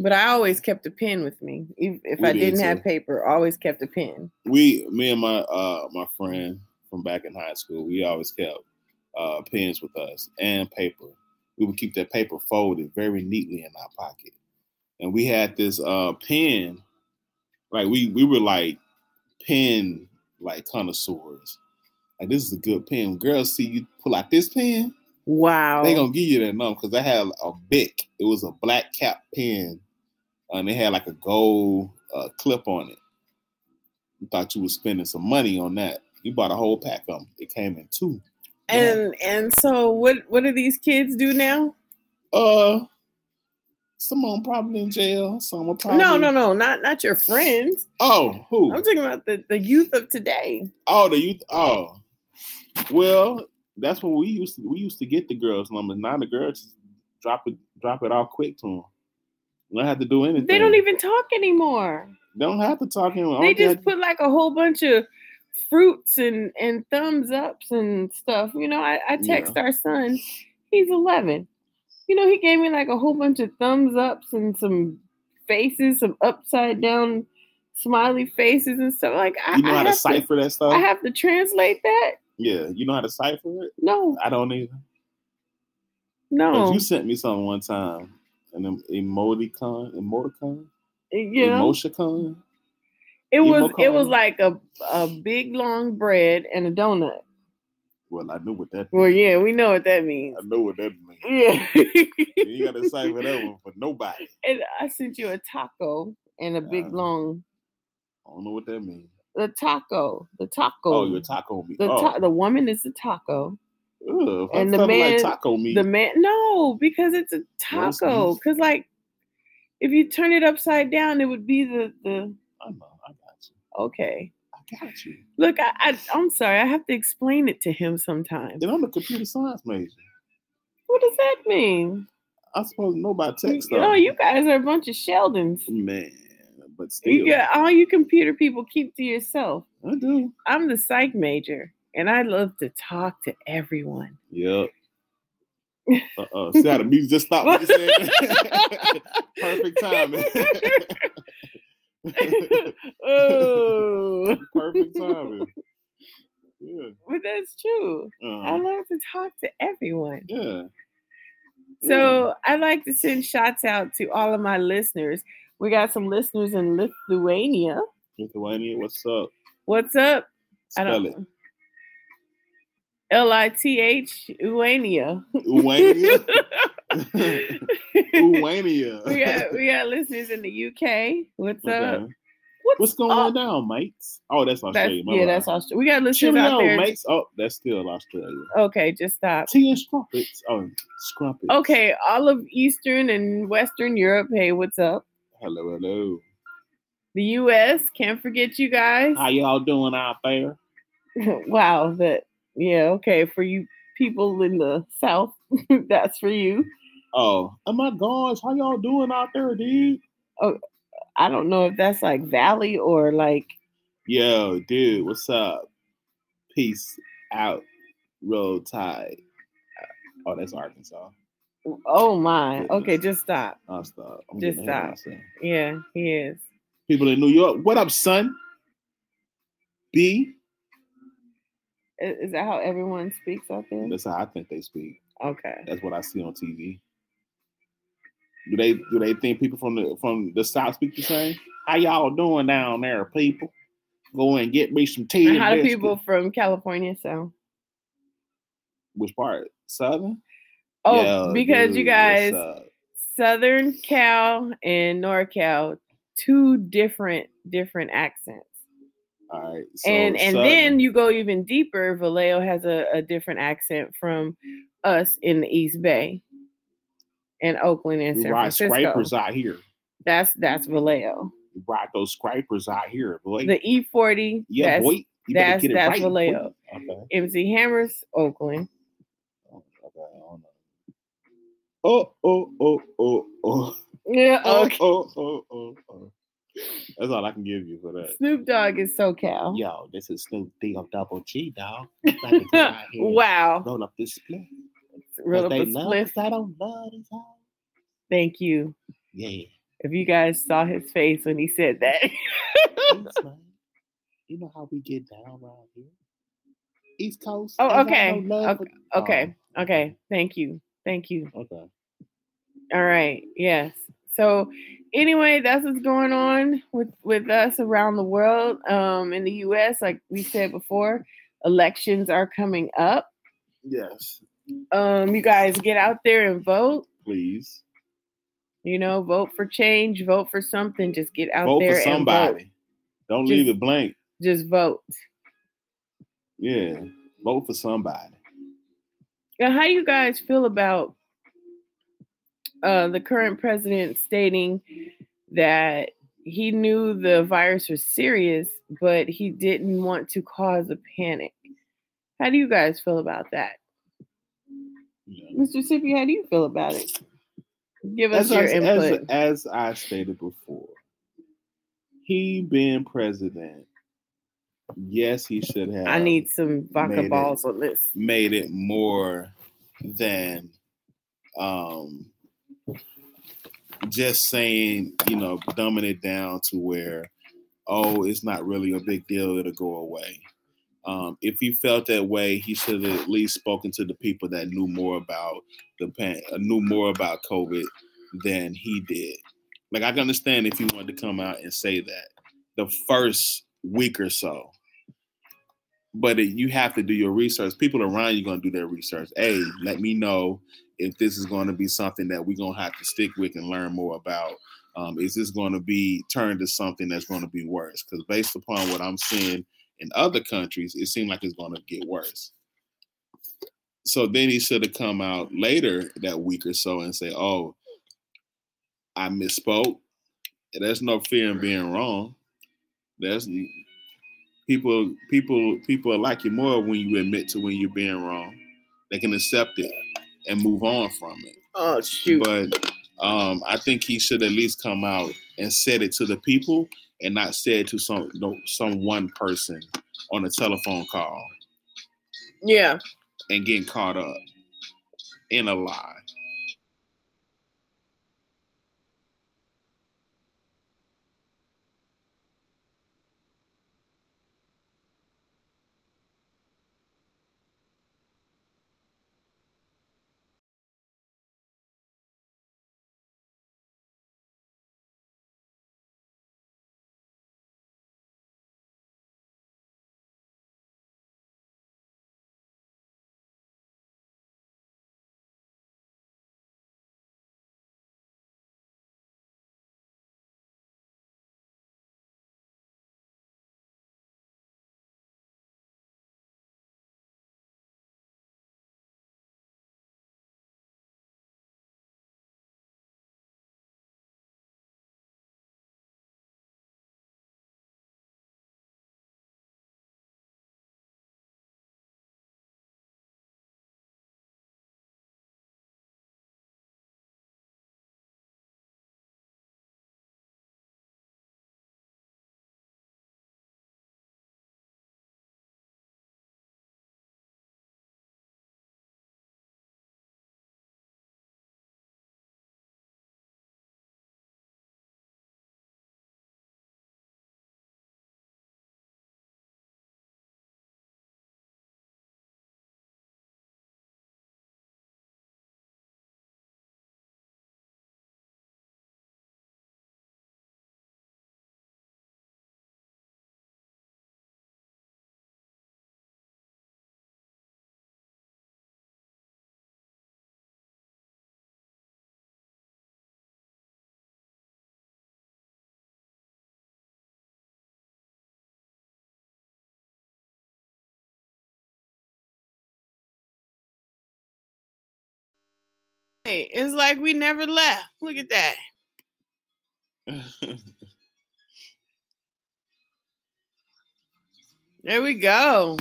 But I always kept a pen with me. If, if I did didn't have paper, always kept a pen. we me and my uh my friend from back in high school we always kept uh pens with us and paper we would keep that paper folded very neatly in our pocket and we had this uh pen like we we were like pen like connoisseurs like this is a good pen girls see you pull out this pen Wow. they gonna give you that number because I had a Bic. It was a black cap pen, and it had like a gold uh, clip on it. You thought you was spending some money on that. You bought a whole pack of them. It came in two. and and so what what do these kids do now? Uh, Simone probably in jail. Some are probably No, no, no, not not your friends. Oh, who? I'm talking about the, the youth of today. Oh, the youth. Oh, well, that's what we used to. We used to get the girls' numbers. Now the girls just drop it, drop it all quick to them. You don't have to do anything. They don't even talk anymore. They don't have to talk anymore. They just put like a whole bunch of fruits and and thumbs ups and stuff. You know, I, I text our son, he's 11. You know, he gave me like a whole bunch of thumbs ups and some faces, some upside down smiley faces and stuff. Like I, you know I how to have cipher that stuff. I have to translate that. yeah, you know how to cipher it. No, I don't either. no. You sent me something one time, an emoticon, emoticon, know, emoticon. it was it was like a a big long bread and a donut. Well, I knew what that. Well, yeah, we know what that means. I know what that means. Yeah. you got to cipher that one for nobody. and I sent you a taco and a big Uh, long I don't know what that means. the taco, the taco. Oh, you're taco meat. the oh. ta- the woman is the taco. Ugh, and the man- like taco meat. The man, no, because it's a taco. Because like, if you turn it upside down, it would be the the. I know. I got you. Okay, I got you. look, I, I I'm sorry, I have to explain it to him sometimes. And I'm a computer science major. What does that mean? I suppose nobody to Oh, You guys are a bunch of Sheldons. man, but still, You got all you computer people keep to yourself. I do. I'm the psych major, and I love to talk to everyone. Yep. Uh uh See how the music just stopped. when you said? Perfect timing. oh, Perfect timing. Yeah. but that's true. I Uh-huh. love to talk to everyone. Yeah. So mm. I like to send shots out to all of my listeners. We got some listeners in Lithuania. Lithuania, what's up? What's up? I don't it. L I T H Uania. Uwania. Uwania. we got we got listeners in the UK. What's up? Okay. What's going up? down, mates? Oh, that's That's, Australia. my yeah, that's Australia. We got listeners out Cheerio, there. mates. Oh, that's still Australia. Okay, just stop. Tea and scrumpets. Oh, scrumpets. Okay, all of Eastern and Western Europe. Hey, what's up? Hello, hello. The US, can't forget you guys. How y'all doing out there? wow, that yeah, okay. For you people in the South, that's for you. Oh, oh my gosh, how y'all doing out there, dude? Oh, I don't know if that's like Valley or like Yo, dude, what's up? Peace out. Roll tide. Uh, oh, that's Arkansas. oh my. Goodness. Okay, just stop. I'll stop. I'm Just getting ahead of stop. Yeah, he is. People in New York, what up, son? B. Is that how everyone speaks out there? That's how I think they speak. Okay. That's what I see on TV. Do they do they think people from the from the South speak the same? How y'all doing down there, people? Go and get me some tea. And how do people from California sound? Which part? Southern? Oh, Yo, because you guys. Southern Cal and NorCal, two different different accents. All right. So and and Southern. then you go even deeper. Vallejo has a, a different accent from us in the East Bay, and Oakland and we San ride Francisco. scrapers out here. That's that's Vallejo. We ride those scrapers out here, boy. The E forty. yeah, that's boy. You that's- get it that's right. Vallejo. Okay. MC Hammers, Oakland. Don't know. Oh, oh, oh, oh, oh. Yeah. Oh, Okay. oh, oh, oh, oh. That's all I can give you for that. Snoop Dogg is SoCal. Yo, this is Snoop D of Double G, dog. About to get out here wow. Roll up this split. Roll up a love I don't love this. Thank you. Yeah. If you guys saw his face when he said that. You know how we get down around here. East Coast. Oh, okay. no for- okay. Okay. Thank you. Thank you. Oh, okay. All right. Yes. So anyway, that's what's going on with with us around the world. Um, in the U.S., like we said before, elections are coming up. Yes, Um, you guys get out there and vote. please. You know, vote for change. Vote for something. Just get out Vote there for and vote. somebody. Don't leave it blank. Just vote. Yeah. Vote for somebody. Now, how do you guys feel about uh, the current president stating that he knew the virus was serious, but he didn't want to cause a panic. How do you guys feel about that? Yeah. Mr. Sippy, how do you feel about it? Give us as your I, input. As, as I stated before, he being president, yes, he should have. I need some vodka balls it, on this. Made it more than um just saying, you know, dumbing it down to where, oh, it's not really a big deal, it'll go away. Um, if he felt that way, he should have at least spoken to the people that knew more about the pan, uh, knew more about COVID than he did. Like I can understand if he wanted to come out and say that the first week or so, but it, you have to do your research. People around you going to do their research. Hey, let me know if this is going to be something that we're going to have to stick with and learn more about. Um, is this going to be turned to something that's going to be worse? Because based upon what I'm seeing in other countries, it seemed like it's going to get worse. So then he should have come out later that week or so and say, "Oh, I misspoke." There's no fear in being wrong. There's people, people, people like you more when you admit to when you're being wrong. They can accept it and move on from it. Oh shoot! But um, I think he should at least come out and said it to the people and not said to some no, some one person on a telephone call. Yeah. And getting caught up in a lie. It's like we never left. Look at that. there we go.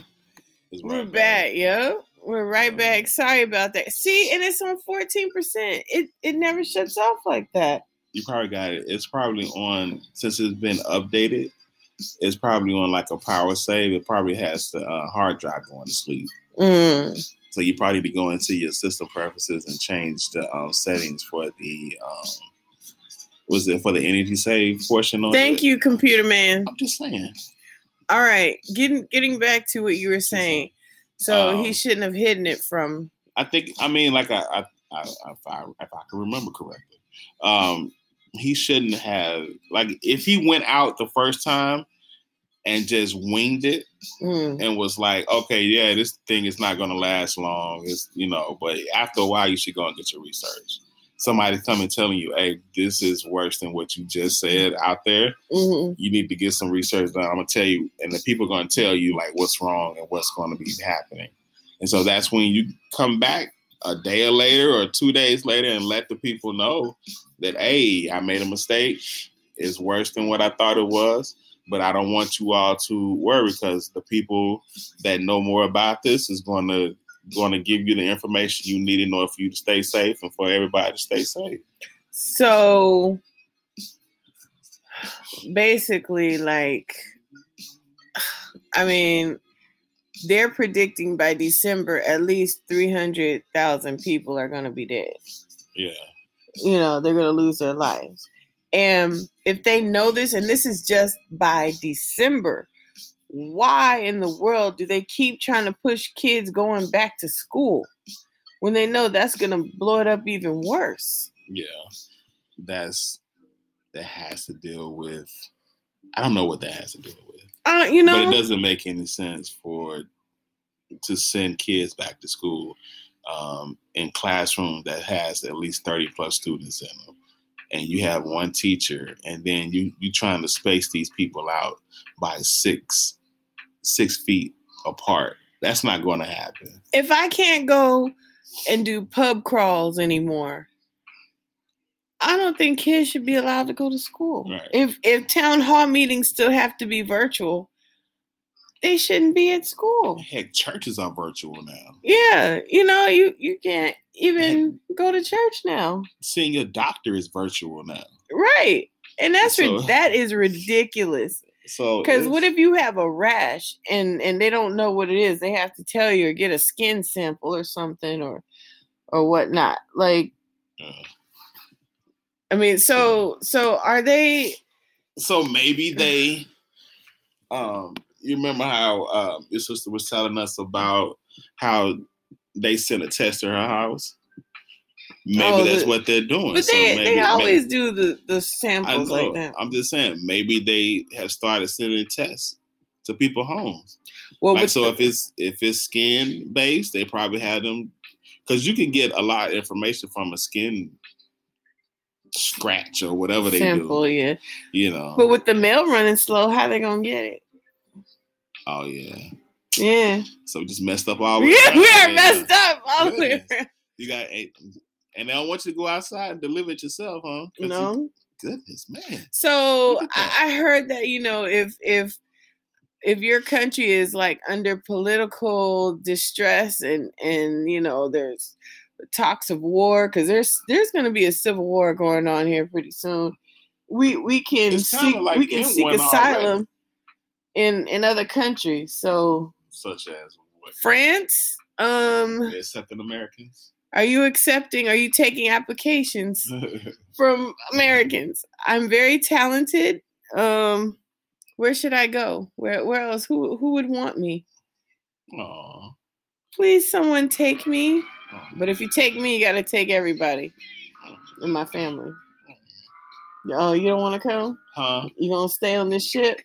Right We're back, back, yo. We're right back. Sorry about that. See, and it's on 14%. It it never shuts off like that. You probably got it. It's probably on since it's been updated. It's probably on like a power save. It probably has the uh, hard drive going to sleep. Mm. So you probably be going to your system preferences and change the um, settings for the um, was it for the energy save portion Thank it? you, computer man. I'm just saying. All right, getting getting back to what you were saying. So um, he shouldn't have hidden it from. I think. I mean, like I, I, I if I if I can remember correctly, um, he shouldn't have like if he went out the first time and just winged it mm. and was like, okay, yeah, this thing is not going to last long. It's, you know, but after a while, you should go and get your research. Somebody coming telling you, hey, this is worse than what you just said out there. Mm-hmm. You need to get some research done. I'm to tell you, and the people are going to tell you like what's wrong and what's going to be happening. And so that's when you come back a day later or two days later and let the people know that hey, I made a mistake. It's worse than what I thought it was. But I don't want you all to worry because the people that know more about this is going to going to give you the information you need in order for you to stay safe and for everybody to stay safe. So basically, like, I mean, they're predicting by December at least 300,000 people are going to be dead. Yeah. You know, they're going to lose their lives. And if they know this, and this is just by December, why in the world do they keep trying to push kids going back to school when they know that's going to blow it up even worse? Yeah. That's that has to deal with I don't know what that has to deal with. Uh, you know, but it doesn't make any sense for to send kids back to school um, in classroom that has at least 30 plus students in them and you have one teacher and then you you trying to space these people out by six six feet apart. That's not going to happen. If i can't go and do pub crawls anymore i don't think kids should be allowed to go to school. Right. if if town hall meetings still have to be virtual they shouldn't be at school heck churches are virtual now yeah you know you you can't even go to church now seeing a doctor is virtual now right and that's ri- So- that is ridiculous so Because what if you have a rash and and they don't know what it is? They have to tell you or get a skin sample or something or or whatnot. Like, uh, I mean, so so are they? so maybe they um you remember how um your sister was telling us about how they sent a test to her house maybe Oh, that's the- what they're doing But So they maybe- they maybe- always do the the samples know. like that. i'm just saying maybe they have started sending tests to people homes Well, like so the- if it's if it's skin based they probably have them because you can get a lot of information from a skin scratch or whatever they sample, do yeah. you know But with the mail running slow, how they gonna get it? Oh yeah Yeah, so we just messed up all yeah, we are messed up all the way Goodness. around. You got eight, and they don't want you to go outside and deliver it yourself, huh? 'Cause you- No. goodness, man. So Look at that. I, I heard that you know if if if your country is like under political distress and and you know there's talks of war because there's there's going to be a civil war going on here pretty soon. We we can seek like we can seek asylum. already. In in other countries. So Such as what? France, um, They accepting Americans. are you accepting? Are you taking applications? from Americans. I'm very talented. Um, where should I go? Where where else? Who who would want me? Aw. Please, someone take me. But if you take me, you gotta take everybody in my family. Oh, you don't want to come? huh? You gonna stay on this ship?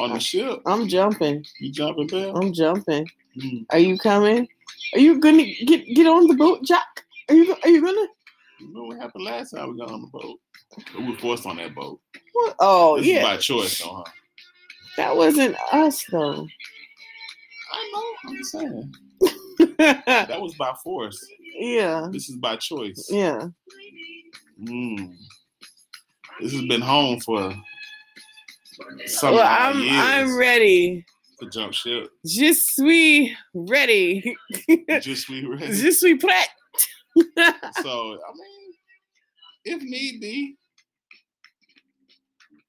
On the ship, I'm jumping. you jumping there? I'm jumping. Mm. Are you coming? Are you gonna get get on the boat, Jack? Are you are you gonna? You know what happened last time we got on the boat? We were forced on that boat. What? Oh this yeah, by choice, though, huh? that wasn't us though. I know. I'm saying. That was by force. Yeah. This is by choice. yeah. Mm. This has been home for some Well, I'm I'm ready. to jump ship. Just we ready. Just we ready. Just we prêt. So I mean, if need be,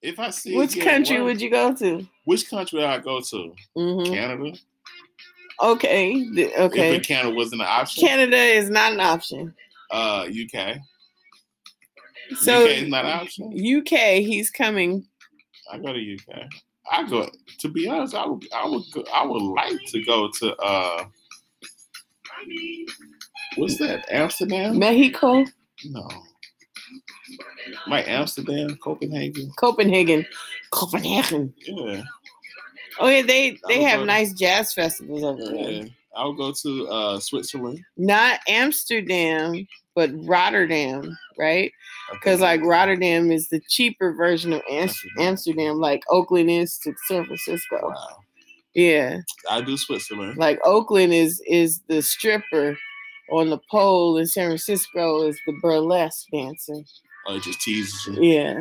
if I see Which country worse- would you go to? Which country would I go to? hmm Canada. Okay. Okay. If Canada wasn't an option, Canada is not an option. uh, UK. So UK is not an option. UK, he's coming. I go to UK. I go. To be honest, I would. I would. Go, I would like to go to. uh What's that? Amsterdam? Mexico, No. Like Amsterdam, Copenhagen. Copenhagen, Copenhagen. Yeah. Oh yeah, they they have nice jazz festivals over there. Yeah. I'll go to uh Switzerland. Not Amsterdam, but Rotterdam, right? Because like Rotterdam is the cheaper version of Amsterdam, like Oakland is to San Francisco. Wow. Yeah, I do Switzerland. like Oakland is is the stripper, on the pole in San Francisco is the burlesque dancer. Oh, it just teases you. Yeah.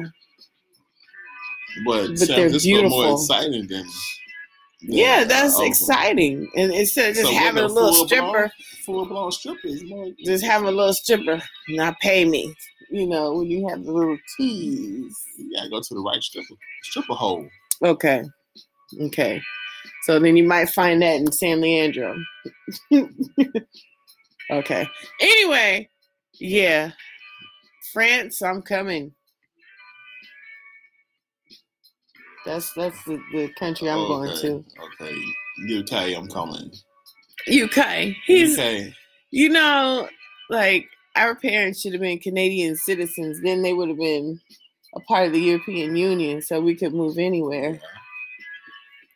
But, But San they're Francisco more exciting than. Yeah, that's Oakland. exciting. And instead of just So having a little full stripper, Full blown stripper just having a little stripper, not pay me. You know, when you have the little tease. You gotta go to the right stripper stripper hole. Okay. Okay. So then you might find that in San Leandro. okay. Anyway, yeah. France, I'm coming. That's that's the, the country I'm going Okay, to. Okay. UK, I'm coming. UK. He's UK. you know, like our parents should have been Canadian citizens, then they would have been a part of the European Union, so we could move anywhere.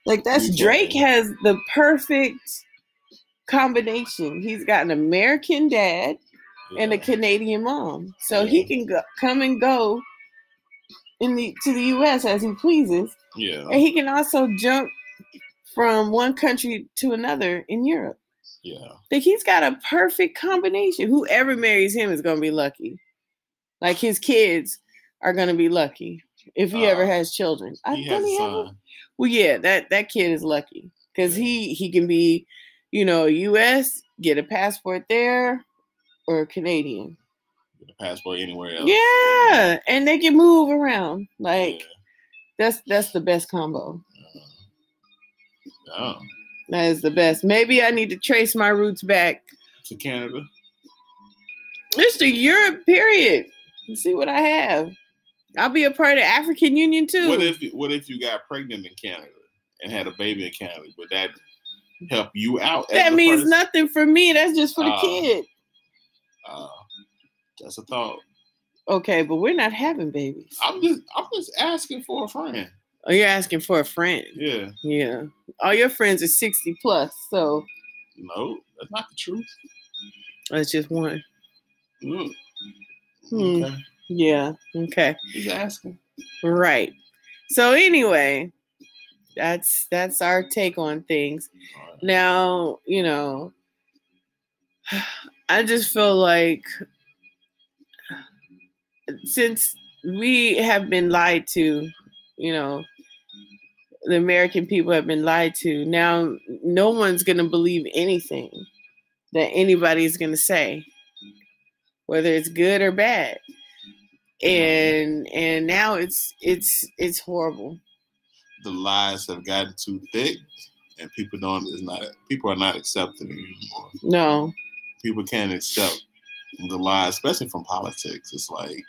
Like that's UK. Drake has the perfect combination. He's got an American dad and a Canadian mom, so he can go, come and go in the to the U.S. as he pleases, Yeah. and he can also jump from one country to another in Europe. Yeah. Like he's got a perfect combination. Whoever marries him is gonna be lucky. Like his kids are gonna be lucky if he ever Uh, has children. I He don't has he a- son. well, yeah, that that kid is lucky because he he can be, you know, U.S. get a passport there, or Canadian. A passport anywhere else. Yeah, and they can move around. Like Yeah. that's that's the best combo. Oh. That is the best. Maybe I need to trace my roots back To Canada. just to Europe. Period. And see what I have. I'll be a part of African Union too. What if what if you got pregnant in Canada and had a baby in Canada? Would that help you out? that means person? nothing for me. That's just for the Ah. kid. Uh, that's a thought. Okay, but we're not having babies. I'm just I'm just asking for a friend. Oh, you're asking for a friend. Yeah. Yeah. All your friends are 60 plus, so No, that's not the truth. that's just one. Mm. Hmm. Okay. Yeah. Okay. He's asking. Right. So anyway, that's that's our take on things. Right. Now, you know, I just feel like since we have been lied to, you know, the American people have been lied to. Now, no one's going to believe anything that anybody's going to say, whether it's good or bad. And and now it's it's it's horrible. The lies have gotten too thick, and people don't is not people are not accepting it anymore. No. People can't accept the lies, especially from politics. It's like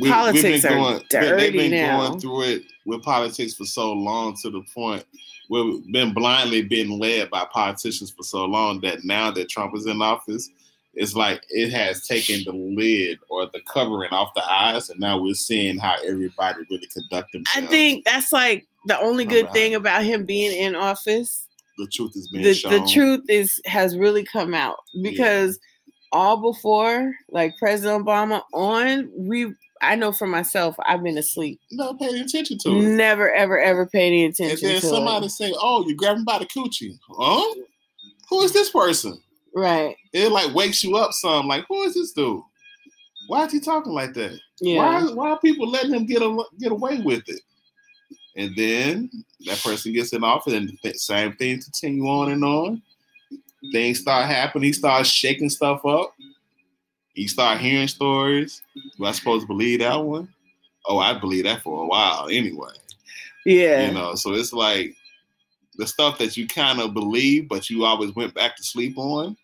we, Politics are going, they- dirty They've been now. going through it with politics for so long to the point where we've been blindly being led by politicians for so long that now that Trump is in office, it's like it has taken the lid or the covering off the eyes, and now we're seeing how everybody really conduct themselves. I think that's like the only good thing about him being in office. the truth is being The shown. the truth is has really come out because all before like President Obama on we I know for myself I've been asleep. No paying attention to it. Never ever ever paid any attention. And then somebody it. say, "Oh, you grabbing by the coochie?" Huh? Who is this person? Right. It like wakes you up. Some like, who is this dude? Why is he talking like that? Yeah. Why? Why are people letting him get a, get away with it? And then that person gets in office, and the same thing continue on and on. Things start happening. He starts shaking stuff up. You start hearing stories. Do I supposed to believe that one? Oh, I believe that for a while anyway. Yeah. You know, so it's like the stuff that you kind of believe, but you always went back to sleep on,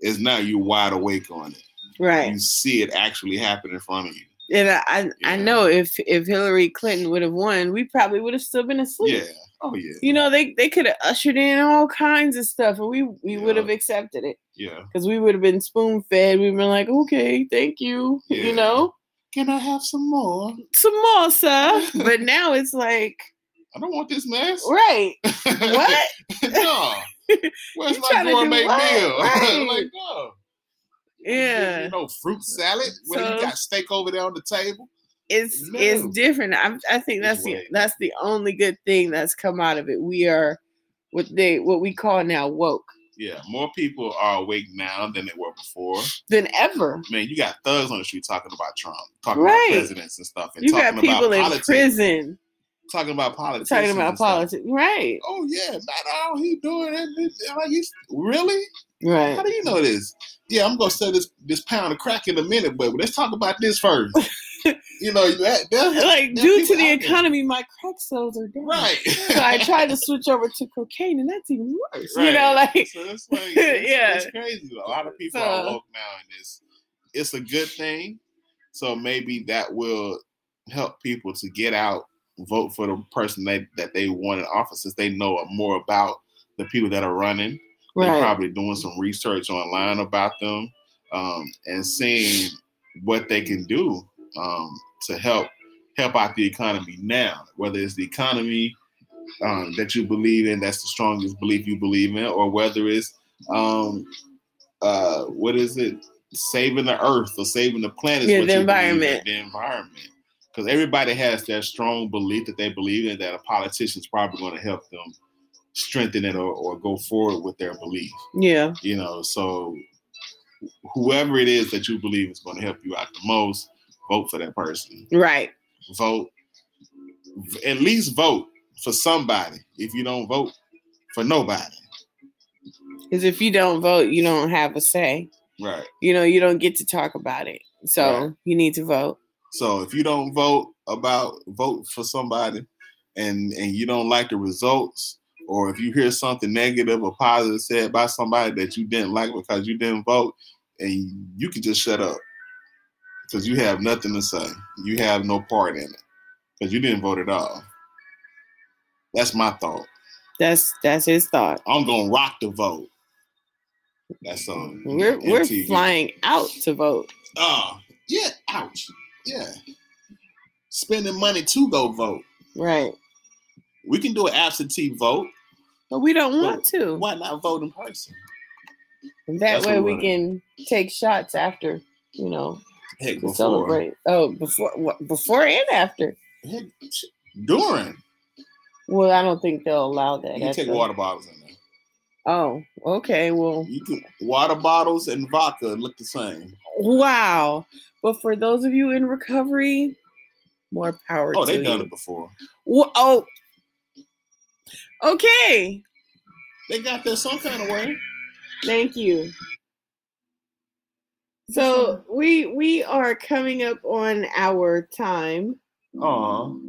is now you're wide awake on it. right. You see it actually happen in front of you. And I I, I know if if Hillary Clinton would have won, we probably would have still been asleep. Yeah. Oh yeah. You know, they they could have ushered in all kinds of stuff, and we we would have accepted it Yeah. because we would have been spoon fed. We've been like, okay, thank you. Yeah. You know, Can I have some more? some more, sir. but now it's like, I don't want this mess. right? What? no. Where's my gourmet meal? Right. like, no. Yeah. You know, fruit salad when So- you got steak over there on the table. It's No. it's different. I I think that's the that's the only good thing that's come out of it. We are what they what we call now woke. Yeah, more people are awake now than they were before. than ever. Man, you got thugs on the street talking about Trump, talking Right. about presidents and stuff, and You talking got people about in politics, prison talking about politics, talking about politics. Right. Oh yeah, not all he doing it. it- Like he's really? Right. How do you know this? Yeah, I'm gonna sell this this pound of crack in a minute, but let's talk about this first. you know, that, that Like are due to the economy, my crack sales are down. right? So I tried to switch over to cocaine, and that's even worse. You know, like so it's like it's, Yeah. it's crazy. A lot of people are So- woke now, and it's it's a good thing. So maybe that will help people to get out, vote for the person that that they want in office, since they know more about the people that are running. They're probably doing some research online about them um, and seeing what they can do um, to help help out the economy now. Whether it's the economy um, that you believe in, that's the strongest belief you believe in, or whether it's um, uh, what is it, saving the earth or saving the planet? Yeah, the you believe in, environment. The environment. Because everybody has that strong belief that they believe in that a politician's probably going to help them strengthen it or, or go forward with their belief Yeah. you know so whoever it is that you believe is going to help you out the most vote for that person Right. vote at least vote for somebody if you don't vote for nobody Because if you don't vote, you don't have a say. right You know, you don't get to talk about it. So Right. you need to vote. so if you don't vote about vote for somebody and and you don't like the results or if you hear something negative or positive said by somebody that you didn't like because you didn't vote and you can just shut up because you have nothing to say you have no part in it because you didn't vote at all that's my thought That's that's his thought. i'm gonna rock the vote that's um We're we're MTV. flying out to vote. oh yeah ouch yeah spending money to go vote Right. we can do an absentee vote But we don't want to. Why not vote in person? That That's way we can take shots after, you know, Heck, before, celebrate. Oh, before what, before and after. heck, during. Well, I don't think they'll allow that. You can take the- water bottles in there. Oh, okay. Well, You can water bottles and vodka look the same. wow. But for those of you in recovery, more power Oh, they've done it before. Wha- oh, okay. They got there some kind of way. Thank you. So we we are coming up on our time, Oh,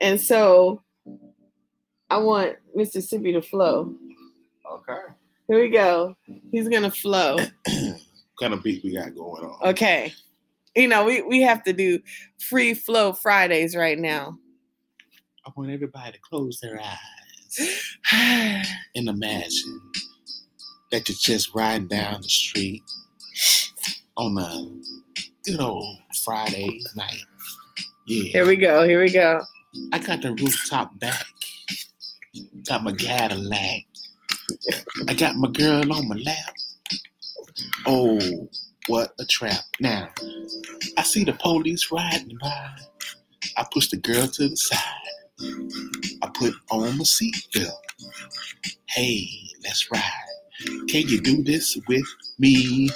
and so I want Mississippi to flow. okay. Here we go. He's gonna flow. What kind of beat we got going on? Okay. You know, we, we have to do free flow Fridays right now. I want everybody to close their eyes and imagine that you're just riding down the street on a good old Friday night. Yeah. Here we go. Here we go. I got the rooftop back. Got my Cadillac. I got my girl on my lap. Oh, what a trap. Now, I see the police riding by. I push the girl to the side. I put on my seatbelt. Hey, let's ride. Can you do this with me?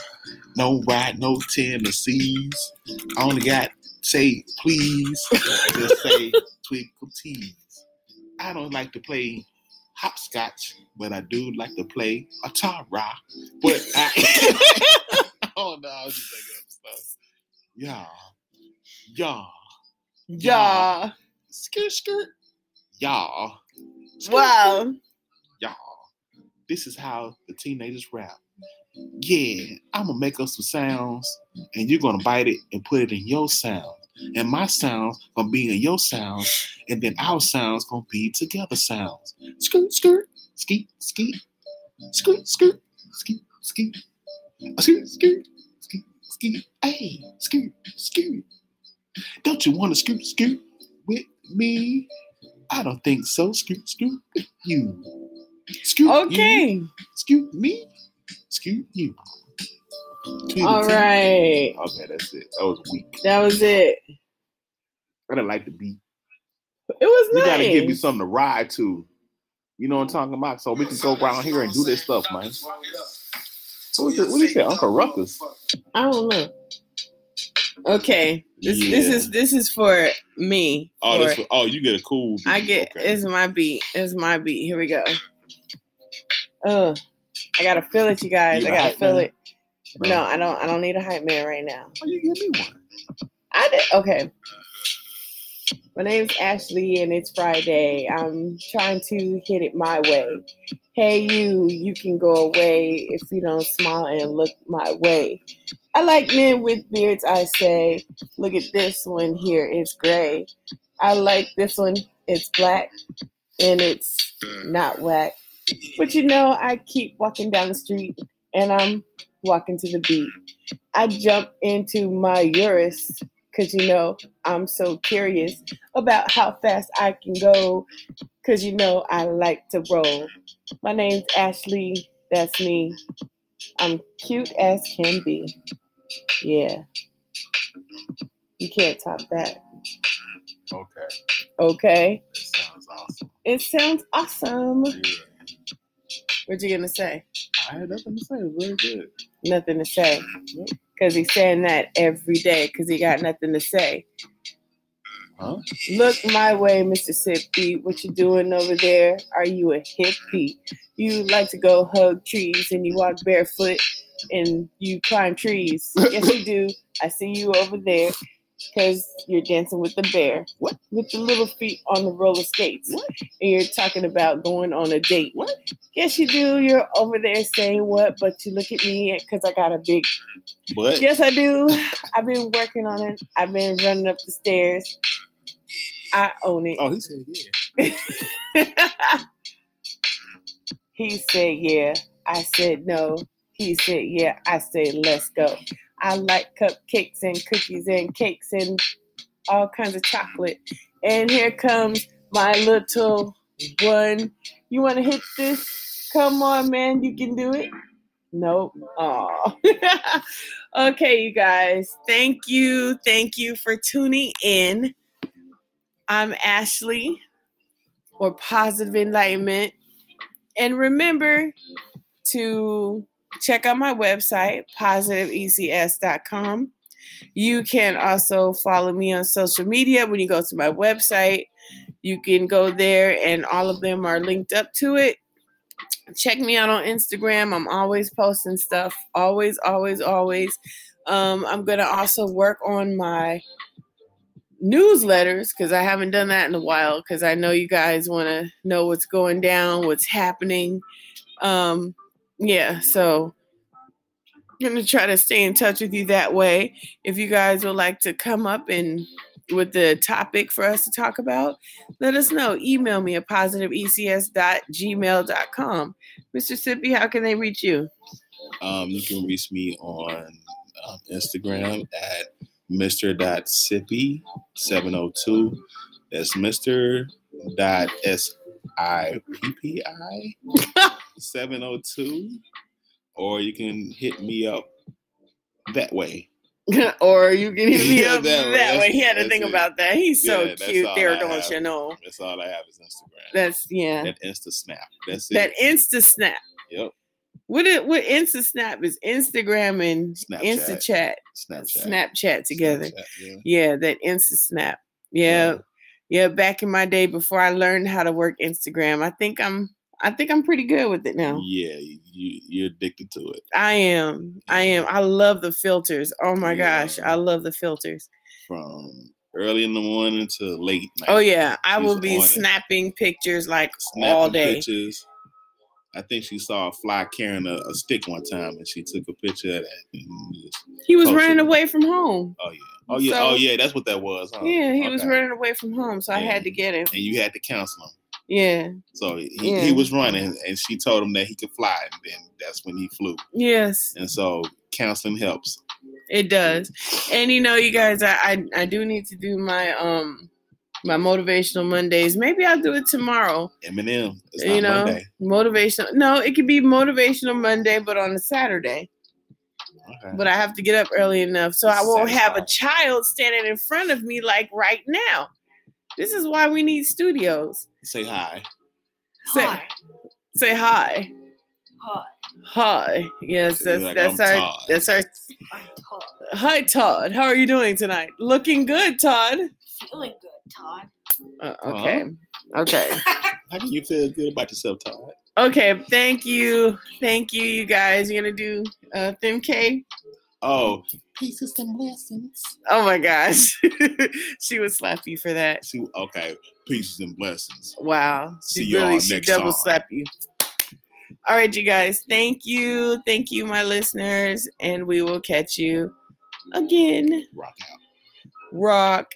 No ride, no Tennessees. I only got say please. Just say twinkle tease. I don't like to play hopscotch, but I do like to play a tar. But I oh no, I was just making up stuff. Yeah. Yeah. Yeah. Skirt skirt. Y'all. Wow. Y'all. This is how the teenagers rap. Yeah, I'm gonna make up some sounds, and you're gonna bite it and put it in your sound. And my sounds gonna be in your sounds, and then our sounds gonna be together sounds. Skirt, skirt, skeet, skeet, skirt, skirt, skeet, skeet, skirt, skirt, skeet, skeet. Hey, skirt, skirt. Don't you to skirt, skirt with me? I don't think so. Skirt, skirt with you. You. Okay. Scoot me. Scoot you. All it to me. right. Okay, that's it. That was weak. That was it. I didn't like the beat. It was You nice. gotta give me something to ride to. You know what I'm talking about? So we can go around here and do this stuff, man. It? What did you say, Uncle Ruckus? I don't know. Okay, this this is this is for me. Oh, for- this, oh, you get a cool. I get okay. it's my beat. It's my beat. Here we go. Uh, I gotta feel it, you guys. You I gotta feel man? it. No, I don't. I don't need a hype man right now. Oh, you give me one. I did. Okay. My name's Ashley, and it's Friday. I'm trying to hit it my way. Hey, you, you can go away if you don't smile and look my way. I like men with beards, I say. Look at this one here, it's gray. I like this one, it's black, and it's not whack. But you know, I keep walking down the street, and I'm walking to the beat. I jump into my Urus because you know I'm so curious about how fast I can go because you know I like to roll. My name's Ashley, that's me. I'm cute as can be. Yeah. You can't top that. Okay, Okay. that sounds awesome. It sounds awesome. Yeah. What you gonna say? I had nothing to say. It was very good. Nothing to say. Cause he's saying that every day because he got nothing to say. Huh? Look my way, Mississippi. What you doing over there? Are you a hippie? You like to go hug trees and you walk barefoot and you climb trees. yes, you do. I see you over there because you're dancing with the bear. What? With the little feet on the roller skates. What? And you're talking about going on a date. What? Yes, you do. You're over there saying what, but you look at me because I got a big But Yes, I do. I've been working on it. I've been running up the stairs. I own it. oh, he said yeah. he said, yeah. I said, no. He said, yeah. I said, let's go. I like cupcakes and cookies and cakes and all kinds of chocolate. And here comes my little one. You want to hit this? Come on, man. You can do it. Nope. Oh. okay, you guys. Thank you. Thank you for tuning in. I'm Ashley or Positive Enlightenment. And remember to check out my website, positiveecs.com. You can also follow me on social media when you go to my website. You can go there, and all of them are linked up to it. Check me out on Instagram. I'm always posting stuff. Always, always, always. Um, I'm going to also work on my newsletters because I haven't done that in a while because I know you guys want to know what's going down, what's happening. Um, yeah, so I'm gonna try to stay in touch with you that way. If you guys would like to come up and with the topic for us to talk about, let us know. Email me at positiveecs.gmail.com. Mr. Sippy, how can they reach you? Um, you can reach me on um, Instagram at Mr.Sippy702. That's Mr. Dot S I P P I 702. Or you can hit me up that way. or you can hit me Yeah, up that that, way. way. He had to think it. about that. He's so Yeah, cute there, don't you know? That's all I have is Instagram. That's yeah. that Insta Snap. That's it. That Insta Snap. Yep. What it what Insta Snap is Instagram and Snapchat. Insta Chat, Snapchat. Snapchat together. Snapchat, yeah. Yeah, that Insta Snap. Yeah. yeah, Back in my day, before I learned how to work Instagram, I think I'm I think I'm pretty good with it now. Yeah, you you're addicted to it. I am. I am. I love the filters. Oh my gosh, I love the filters. From early in the morning to late night. Oh yeah, I She's will be on it. snapping pictures like Snapping all day. Pictures. I think she saw a fly carrying a, a stick one time, and she took a picture of that. He was Oh, running shit. away from home. oh yeah, oh yeah, oh, So- oh yeah. That's what that was. Huh? Yeah, he was running away from home, so I had to get him. and you had to counsel him. Yeah. So he, Yeah. he was running, and she told him that he could fly, and then that's when he flew. Yes, And so counseling helps. it does. And you know, you guys, I I, I do need to do my um my motivational Mondays. Maybe I'll do it tomorrow. Eminem, it's you know, Monday. motivational. No, it could be motivational Monday, but on a Saturday. Okay. But I have to get up early enough, so I won't have a child standing in front of me like right now. This is why we need studios. Say hi. Say Hi. say hi. Hi. Hi. Yes, Say that's like, that's "I'm our Todd." that's our I'm Todd. Hi Todd. How are you doing tonight? Looking good, Todd. Feeling good, Todd. Uh, okay. Okay. How do you feel good about yourself, Todd? Okay. Thank you. Thank you, you guys. You're gonna do uh Thin K? Oh, pieces and blessings. Oh my gosh. she would slap you for that. See, okay, pieces and blessings. Wow. She See really she next double time. slap you. All right, you guys. Thank you. Thank you, my listeners. And we will catch you again. Rock out. Rock